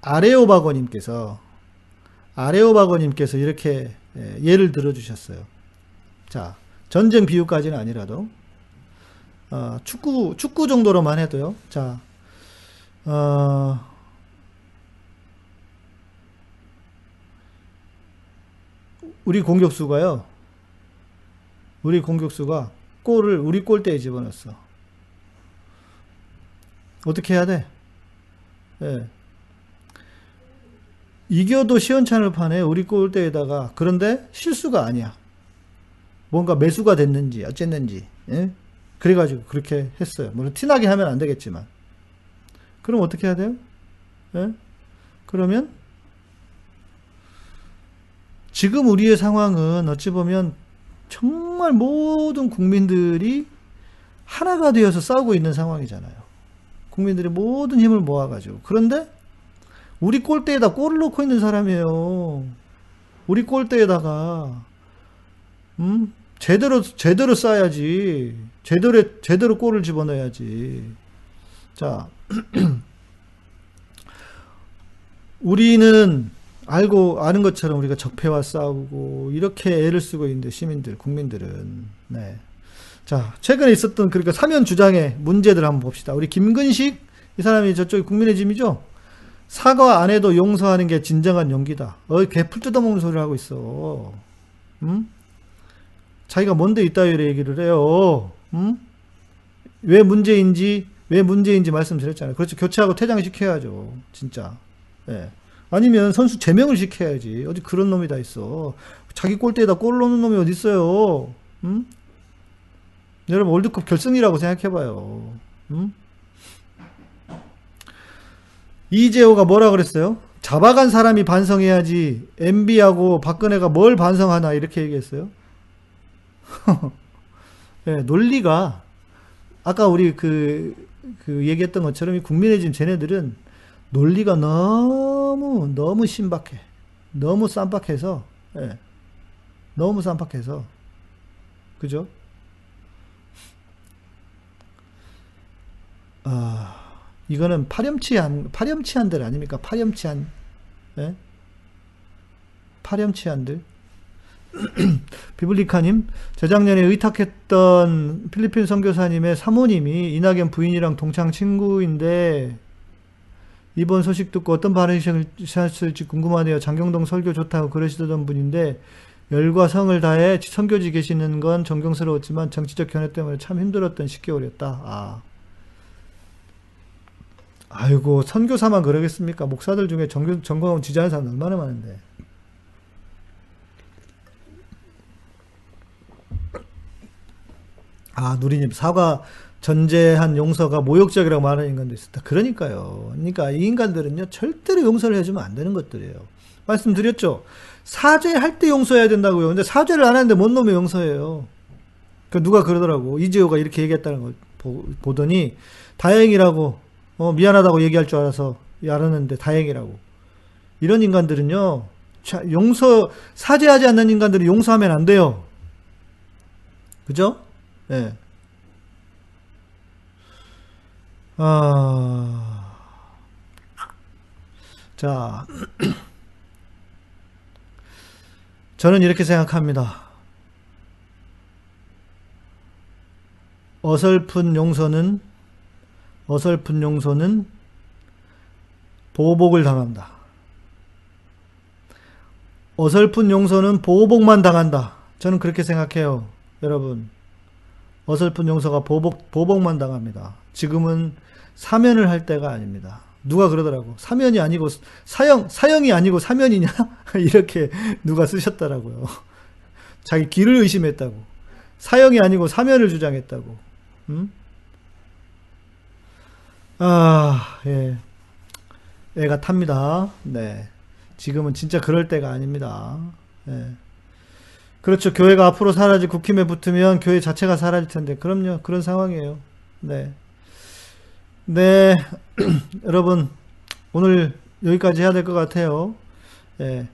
아레오바고님께서, 아레오바고님께서 이렇게 예, 예를 들어주셨어요. 자, 전쟁 비유까지는 아니라도, 어, 축구, 축구 정도로만 해도요. 자, 어, 우리 공격수가요. 우리 공격수가 골을 우리 골대에 집어넣었어. 어떻게 해야 돼? 예. 이겨도 시원찮을 판에 우리 골대에다가 그런데 실수가 아니야. 뭔가 매수가 됐는지 어쨌는지 예? 그래가지고 그렇게 했어요. 물론 티나게 하면 안 되겠지만 그럼 어떻게 해야 돼요? 예? 그러면 지금 우리의 상황은 어찌 보면 정말 모든 국민들이 하나가 되어서 싸우고 있는 상황이잖아요. 국민들이 모든 힘을 모아가지고 그런데 우리 골대에다 골을 넣고 있는 사람이에요. 우리 골대에다가 음 제대로 제대로 쏴야지 제대로 제대로 골을 집어넣어야지. 자 우리는 알고 아는 것처럼 우리가 적폐와 싸우고 이렇게 애를 쓰고 있는데 시민들 국민들은 네. 자 최근에 있었던 그러니까 사면 주장의 문제들 한번 봅시다. 우리 김근식 이 사람이 저쪽 국민의힘이죠. 사과 안 해도 용서하는 게 진정한 용기다. 어이 개풀 뜯어먹는 소리를 하고 있어. 음? 자기가 뭔데 이따위로 얘기를 해요. 음? 왜 문제인지 왜 문제인지 말씀드렸잖아요. 그렇죠. 교체하고 퇴장시켜야죠. 진짜. 예. 아니면 선수 제명을 시켜야지. 어디 그런 놈이 다 있어. 자기 골대에다 골 넣는 놈이 어디 있어요. 음? 여러분 월드컵 결승이라고 생각해봐요. 음? 이재호가 뭐라 그랬어요? 잡아간 사람이 반성해야지. MB하고 박근혜가 뭘 반성하나 이렇게 얘기했어요. 예, 논리가 아까 우리 그, 그 얘기했던 것처럼 이 국민의힘 쟤네들은 논리가 너무 너무 신박해 너무 쌈박해서 예, 너무 쌈박해서 그죠? 아 이거는 파렴치한 파렴치한들 아닙니까? 파렴치한 예? 파렴치한들 비블리카님, 재작년에 의탁했던 필리핀 선교사님의 사모님이 이낙연 부인이랑 동창 친구인데, 이번 소식 듣고 어떤 반응이셨을지 궁금하네요. 장경동 설교 좋다고 그러시던 분인데, 열과 성을 다해 선교지 계시는 건 존경스러웠지만 정치적 견해 때문에 참 힘들었던 10개월이었다. 아. 아이고, 선교사만 그러겠습니까? 목사들 중에 정교, 정광훈 지지하는 사람 얼마나 많은데. 아, 누리님, 사과 전제한 용서가 모욕적이라고 말하는 인간도 있었다. 그러니까요. 그러니까 이 인간들은요, 절대로 용서를 해주면 안 되는 것들이에요. 말씀드렸죠? 사죄할 때 용서해야 된다고요. 근데 사죄를 안 하는데 뭔 놈의 용서예요. 그 누가 그러더라고. 이재호가 이렇게 얘기했다는 걸 보, 보더니, 다행이라고, 어, 미안하다고 얘기할 줄 알아서 알았는데 다행이라고. 이런 인간들은요, 자, 용서, 사죄하지 않는 인간들은 용서하면 안 돼요. 그죠? 예. 아, 자, 저는 이렇게 생각합니다. 어설픈 용서는, 어설픈 용서는 보복을 당한다. 어설픈 용서는 보복만 당한다. 저는 그렇게 생각해요. 여러분. 어설픈 용서가 보복, 보복만 당합니다. 지금은 사면을 할 때가 아닙니다. 누가 그러더라고. 사면이 아니고, 사형, 사형이 아니고 사면이냐? 이렇게 누가 쓰셨더라고요. 자기 길을 의심했다고. 사형이 아니고 사면을 주장했다고. 음? 아, 예. 애가 탑니다. 네. 지금은 진짜 그럴 때가 아닙니다. 예. 그렇죠. 교회가 앞으로 사라질 국힘에 붙으면 교회 자체가 사라질 텐데. 그럼요. 그런 상황이에요. 네. 네. 여러분, 오늘 여기까지 해야 될 것 같아요. 예.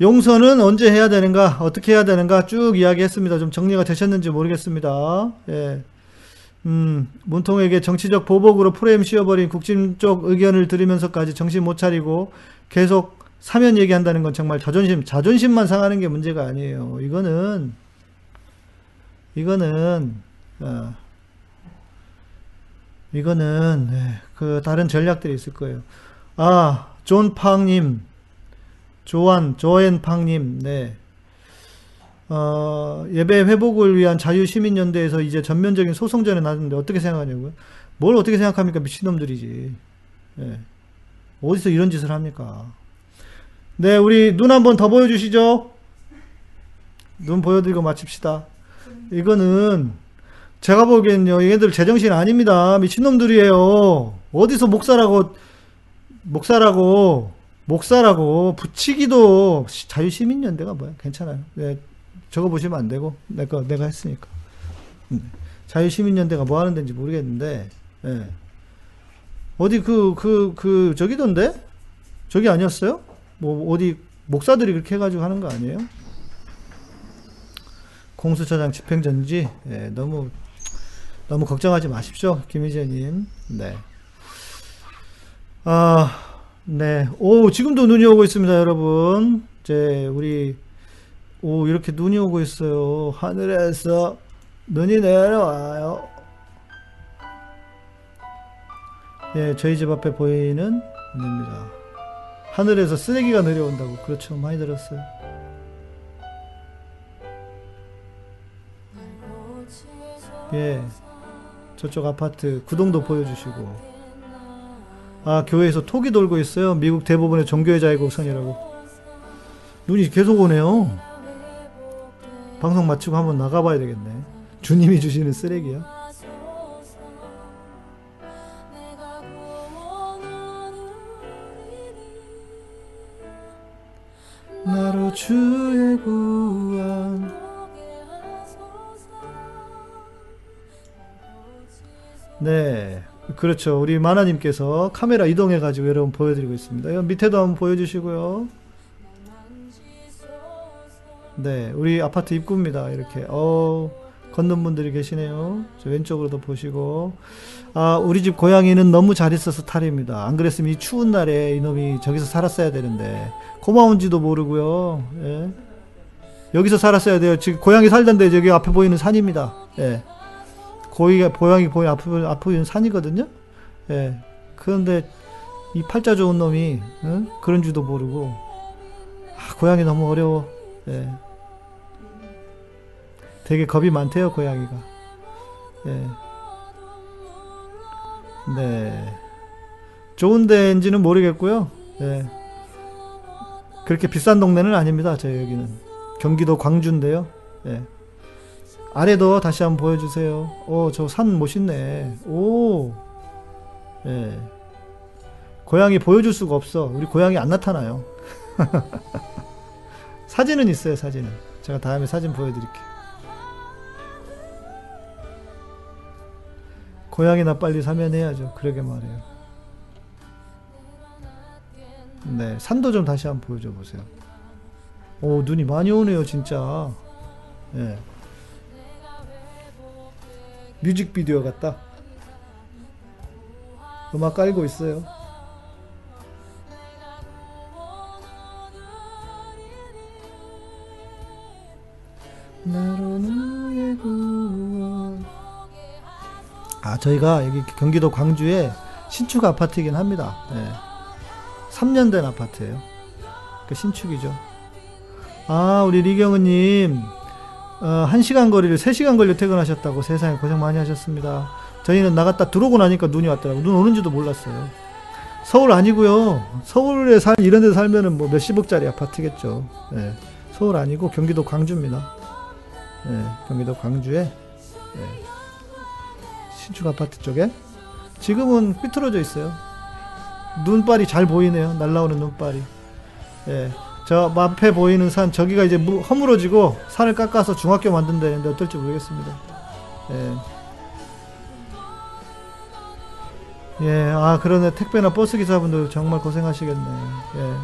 용서는 언제 해야 되는가, 어떻게 해야 되는가 쭉 이야기했습니다. 좀 정리가 되셨는지 모르겠습니다. 예. 음, 문통에게 정치적 보복으로 프레임 씌워버린 국진 쪽 의견을 들으면서까지 정신 못 차리고 계속 사면 얘기한다는 건 정말 자존심, 자존심만 상하는 게 문제가 아니에요. 이거는, 이거는, 어, 이거는, 네, 그, 다른 전략들이 있을 거예요. 아, 존 팡님, 조한, 조엔 팡님, 네. 어, 예배 회복을 위한 자유시민연대에서 이제 전면적인 소송전에 나왔는데 어떻게 생각하냐고요? 뭘 어떻게 생각합니까? 미친놈들이지. 예. 어디서 이런 짓을 합니까? 네, 우리 눈 한번 더 보여주시죠. 눈 보여드리고 마칩시다. 이거는 제가 보기엔요, 얘들 제정신 아닙니다. 미친놈들이에요. 어디서 목사라고, 목사라고, 목사라고 붙이기도 자유시민연대가 뭐야? 괜찮아요. 네, 적어 보시면 안 되고, 내가, 내가 했으니까. 음, 자유시민연대가 뭐 하는 데인지 모르겠는데, 예. 어디 그, 그, 그, 저기던데? 저기 아니었어요? 뭐 어디 목사들이 그렇게 해가지고 하는 거 아니에요? 공수처장 집행전지 예, 너무 너무 걱정하지 마십시오, 김희재님. 네. 아, 네. 오, 지금도 눈이 오고 있습니다, 여러분. 이제 우리 오 이렇게 눈이 오고 있어요. 하늘에서 눈이 내려와요. 예, 저희 집 앞에 보이는 눈입니다. 하늘에서 쓰레기가 내려온다고. 그렇죠. 많이 들었어요. 예. 저쪽 아파트 구동도 보여주시고. 아, 교회에서 톡이 돌고 있어요. 미국 대부분의 종교의 자유곡선이라고. 눈이 계속 오네요. 방송 마치고 한번 나가봐야 되겠네. 주님이 주시는 쓰레기야. 주의 구원. 네 그렇죠. 우리 마나님께서 카메라 이동해 가지고 여러분 보여드리고 있습니다. 여기 밑에도 한번 보여주시고요. 네 우리 아파트 입구입니다. 이렇게. 어 걷는 분들이 계시네요. 저 왼쪽으로도 보시고. 아, 우리 집 고양이는 너무 잘 있어서 탈입니다. 안 그랬으면 이 추운 날에 이놈이 저기서 살았어야 되는데. 고마운지도 모르고요. 예. 여기서 살았어야 돼요. 지금 고양이 살던데 저기 앞에 보이는 산입니다. 예. 고양이가, 고양이 보이, 앞에, 앞에 보이는 산이거든요. 예. 그런데 이 팔자 좋은 놈이, 응? 그런 줄도 모르고. 아, 고양이 너무 어려워. 예. 되게 겁이 많대요, 고양이가. 예. 네. 좋은 데인지는 모르겠고요. 예. 그렇게 비싼 동네는 아닙니다, 저희 여기는. 경기도 광주인데요. 예. 아래도 다시 한번 보여주세요. 오, 저 산 멋있네. 오. 예. 고양이 보여줄 수가 없어. 우리 고양이 안 나타나요. 사진은 있어요, 사진은. 제가 다음에 사진 보여드릴게요. 고양이나 빨리 사면 해야죠. 그러게 말해요. 네, 산도 좀 다시 한번 보여줘 보세요. 오, 눈이 많이 오네요, 진짜. 예. 뮤직비디오 같다. 음악 깔고 있어요. 아, 저희가 여기 경기도 광주에 신축 아파트이긴 합니다. 예. 3년 된 아파트예요. 그 신축이죠. 아, 우리 리경은님, 어, 1시간 거리를 3시간 걸려 퇴근하셨다고 세상에 고생 많이 하셨습니다. 저희는 나갔다 들어오고 나니까 눈이 왔더라고요. 눈 오는지도 몰랐어요. 서울 아니고요. 서울에 살 이런 데 살면은 뭐 몇십억짜리 아파트겠죠. 예. 서울 아니고 경기도 광주입니다. 예, 경기도 광주에 예, 신축 아파트 쪽에 지금은 삐뚤어져 있어요. 눈발이 잘 보이네요. 날라오는 눈발이. 예. 저 앞에 보이는 산 저기가 이제 무- 허물어지고 산을 깎아서 중학교 만든다는데 어떨지 모르겠습니다. 예. 예, 아 그러네 택배나 버스 기사분들 정말 고생하시겠네. 예.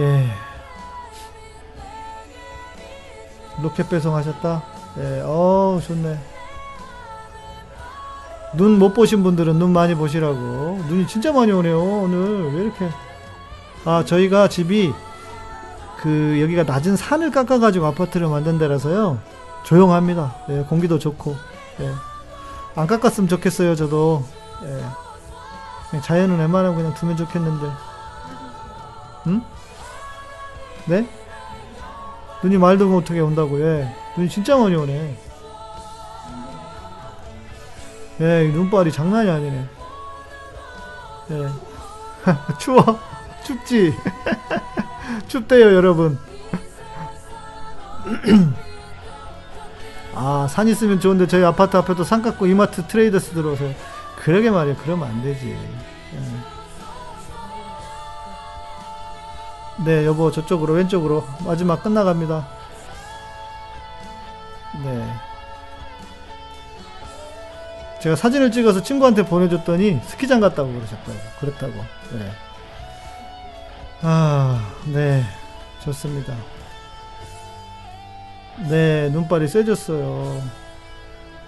예. 로켓 배송하셨다. 예, 어 좋네. 눈 못 보신 분들은 눈 많이 보시라고. 눈이 진짜 많이 오네요. 오늘 왜 이렇게? 아 저희가 집이 그 여기가 낮은 산을 깎아가지고 아파트를 만든 데라서요. 조용합니다. 예, 공기도 좋고. 예. 안 깎았으면 좋겠어요. 저도. 예. 자연은 웬만하면 그냥 두면 좋겠는데. 응? 네? 눈이 말도 못하게 온다고, 예. 눈이 진짜 많이 오네. 예, 이 눈발이 장난이 아니네. 예. 추워. 춥지? 춥대요, 여러분. 아, 산 있으면 좋은데 저희 아파트 앞에도 산 깎고 이마트 트레이더스 들어오세요. 그러게 말이야. 그러면 안 되지. 예. 네, 여보, 저쪽으로, 왼쪽으로. 마지막 끝나갑니다. 네. 제가 사진을 찍어서 친구한테 보내줬더니 스키장 갔다고 그러셨다고. 그랬다고. 네. 아, 네. 좋습니다. 네, 눈발이 세졌어요.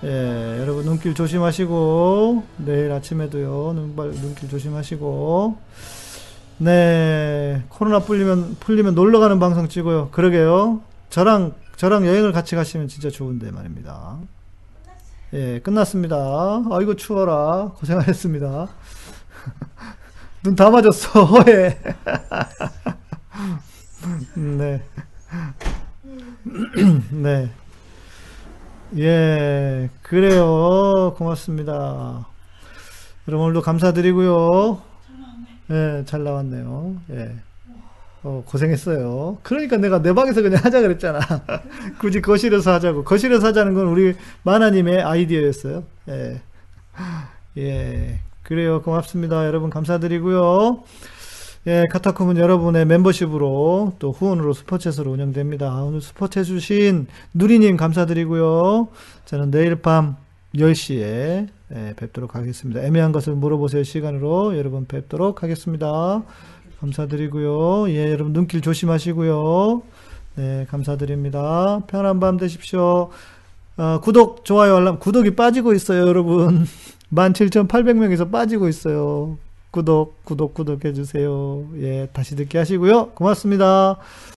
예, 여러분 눈길 조심하시고, 내일 아침에도요, 눈발, 눈길 조심하시고, 네, 코로나 풀리면, 풀리면 놀러 가는 방송 찍어요. 그러게요. 저랑, 저랑 여행을 같이 가시면 진짜 좋은데 말입니다. 예, 끝났습니다. 아이고, 추워라. 고생하셨습니다. 눈 다 맞았어, 허해. 네. 네. 예, 그래요. 고맙습니다. 여러분 오늘도 감사드리고요. 예, 잘 나왔네요. 예. 어, 고생했어요. 그러니까 내가 내 방에서 그냥 하자 그랬잖아. 굳이 거실에서 하자고. 거실에서 하자는 건 우리 마나님의 아이디어였어요. 예. 예. 그래요. 고맙습니다. 여러분 감사드리고요. 예, 카타콤은 여러분의 멤버십으로 또 후원으로 스포챗으로 운영됩니다. 오늘 스포챗 주신 누리님 감사드리고요. 저는 내일 밤 10시에 예, 뵙도록 하겠습니다. 애매한 것을 물어보세요 시간으로 여러분 뵙도록 하겠습니다. 감사드리고요. 예, 여러분 눈길 조심하시고요. 네, 감사드립니다. 편한 밤 되십시오. 어, 구독, 좋아요, 알람, 구독이 빠지고 있어요, 여러분. 17,800명에서 빠지고 있어요. 구독, 구독, 구독 해주세요. 예, 다시 듣게 하시고요. 고맙습니다.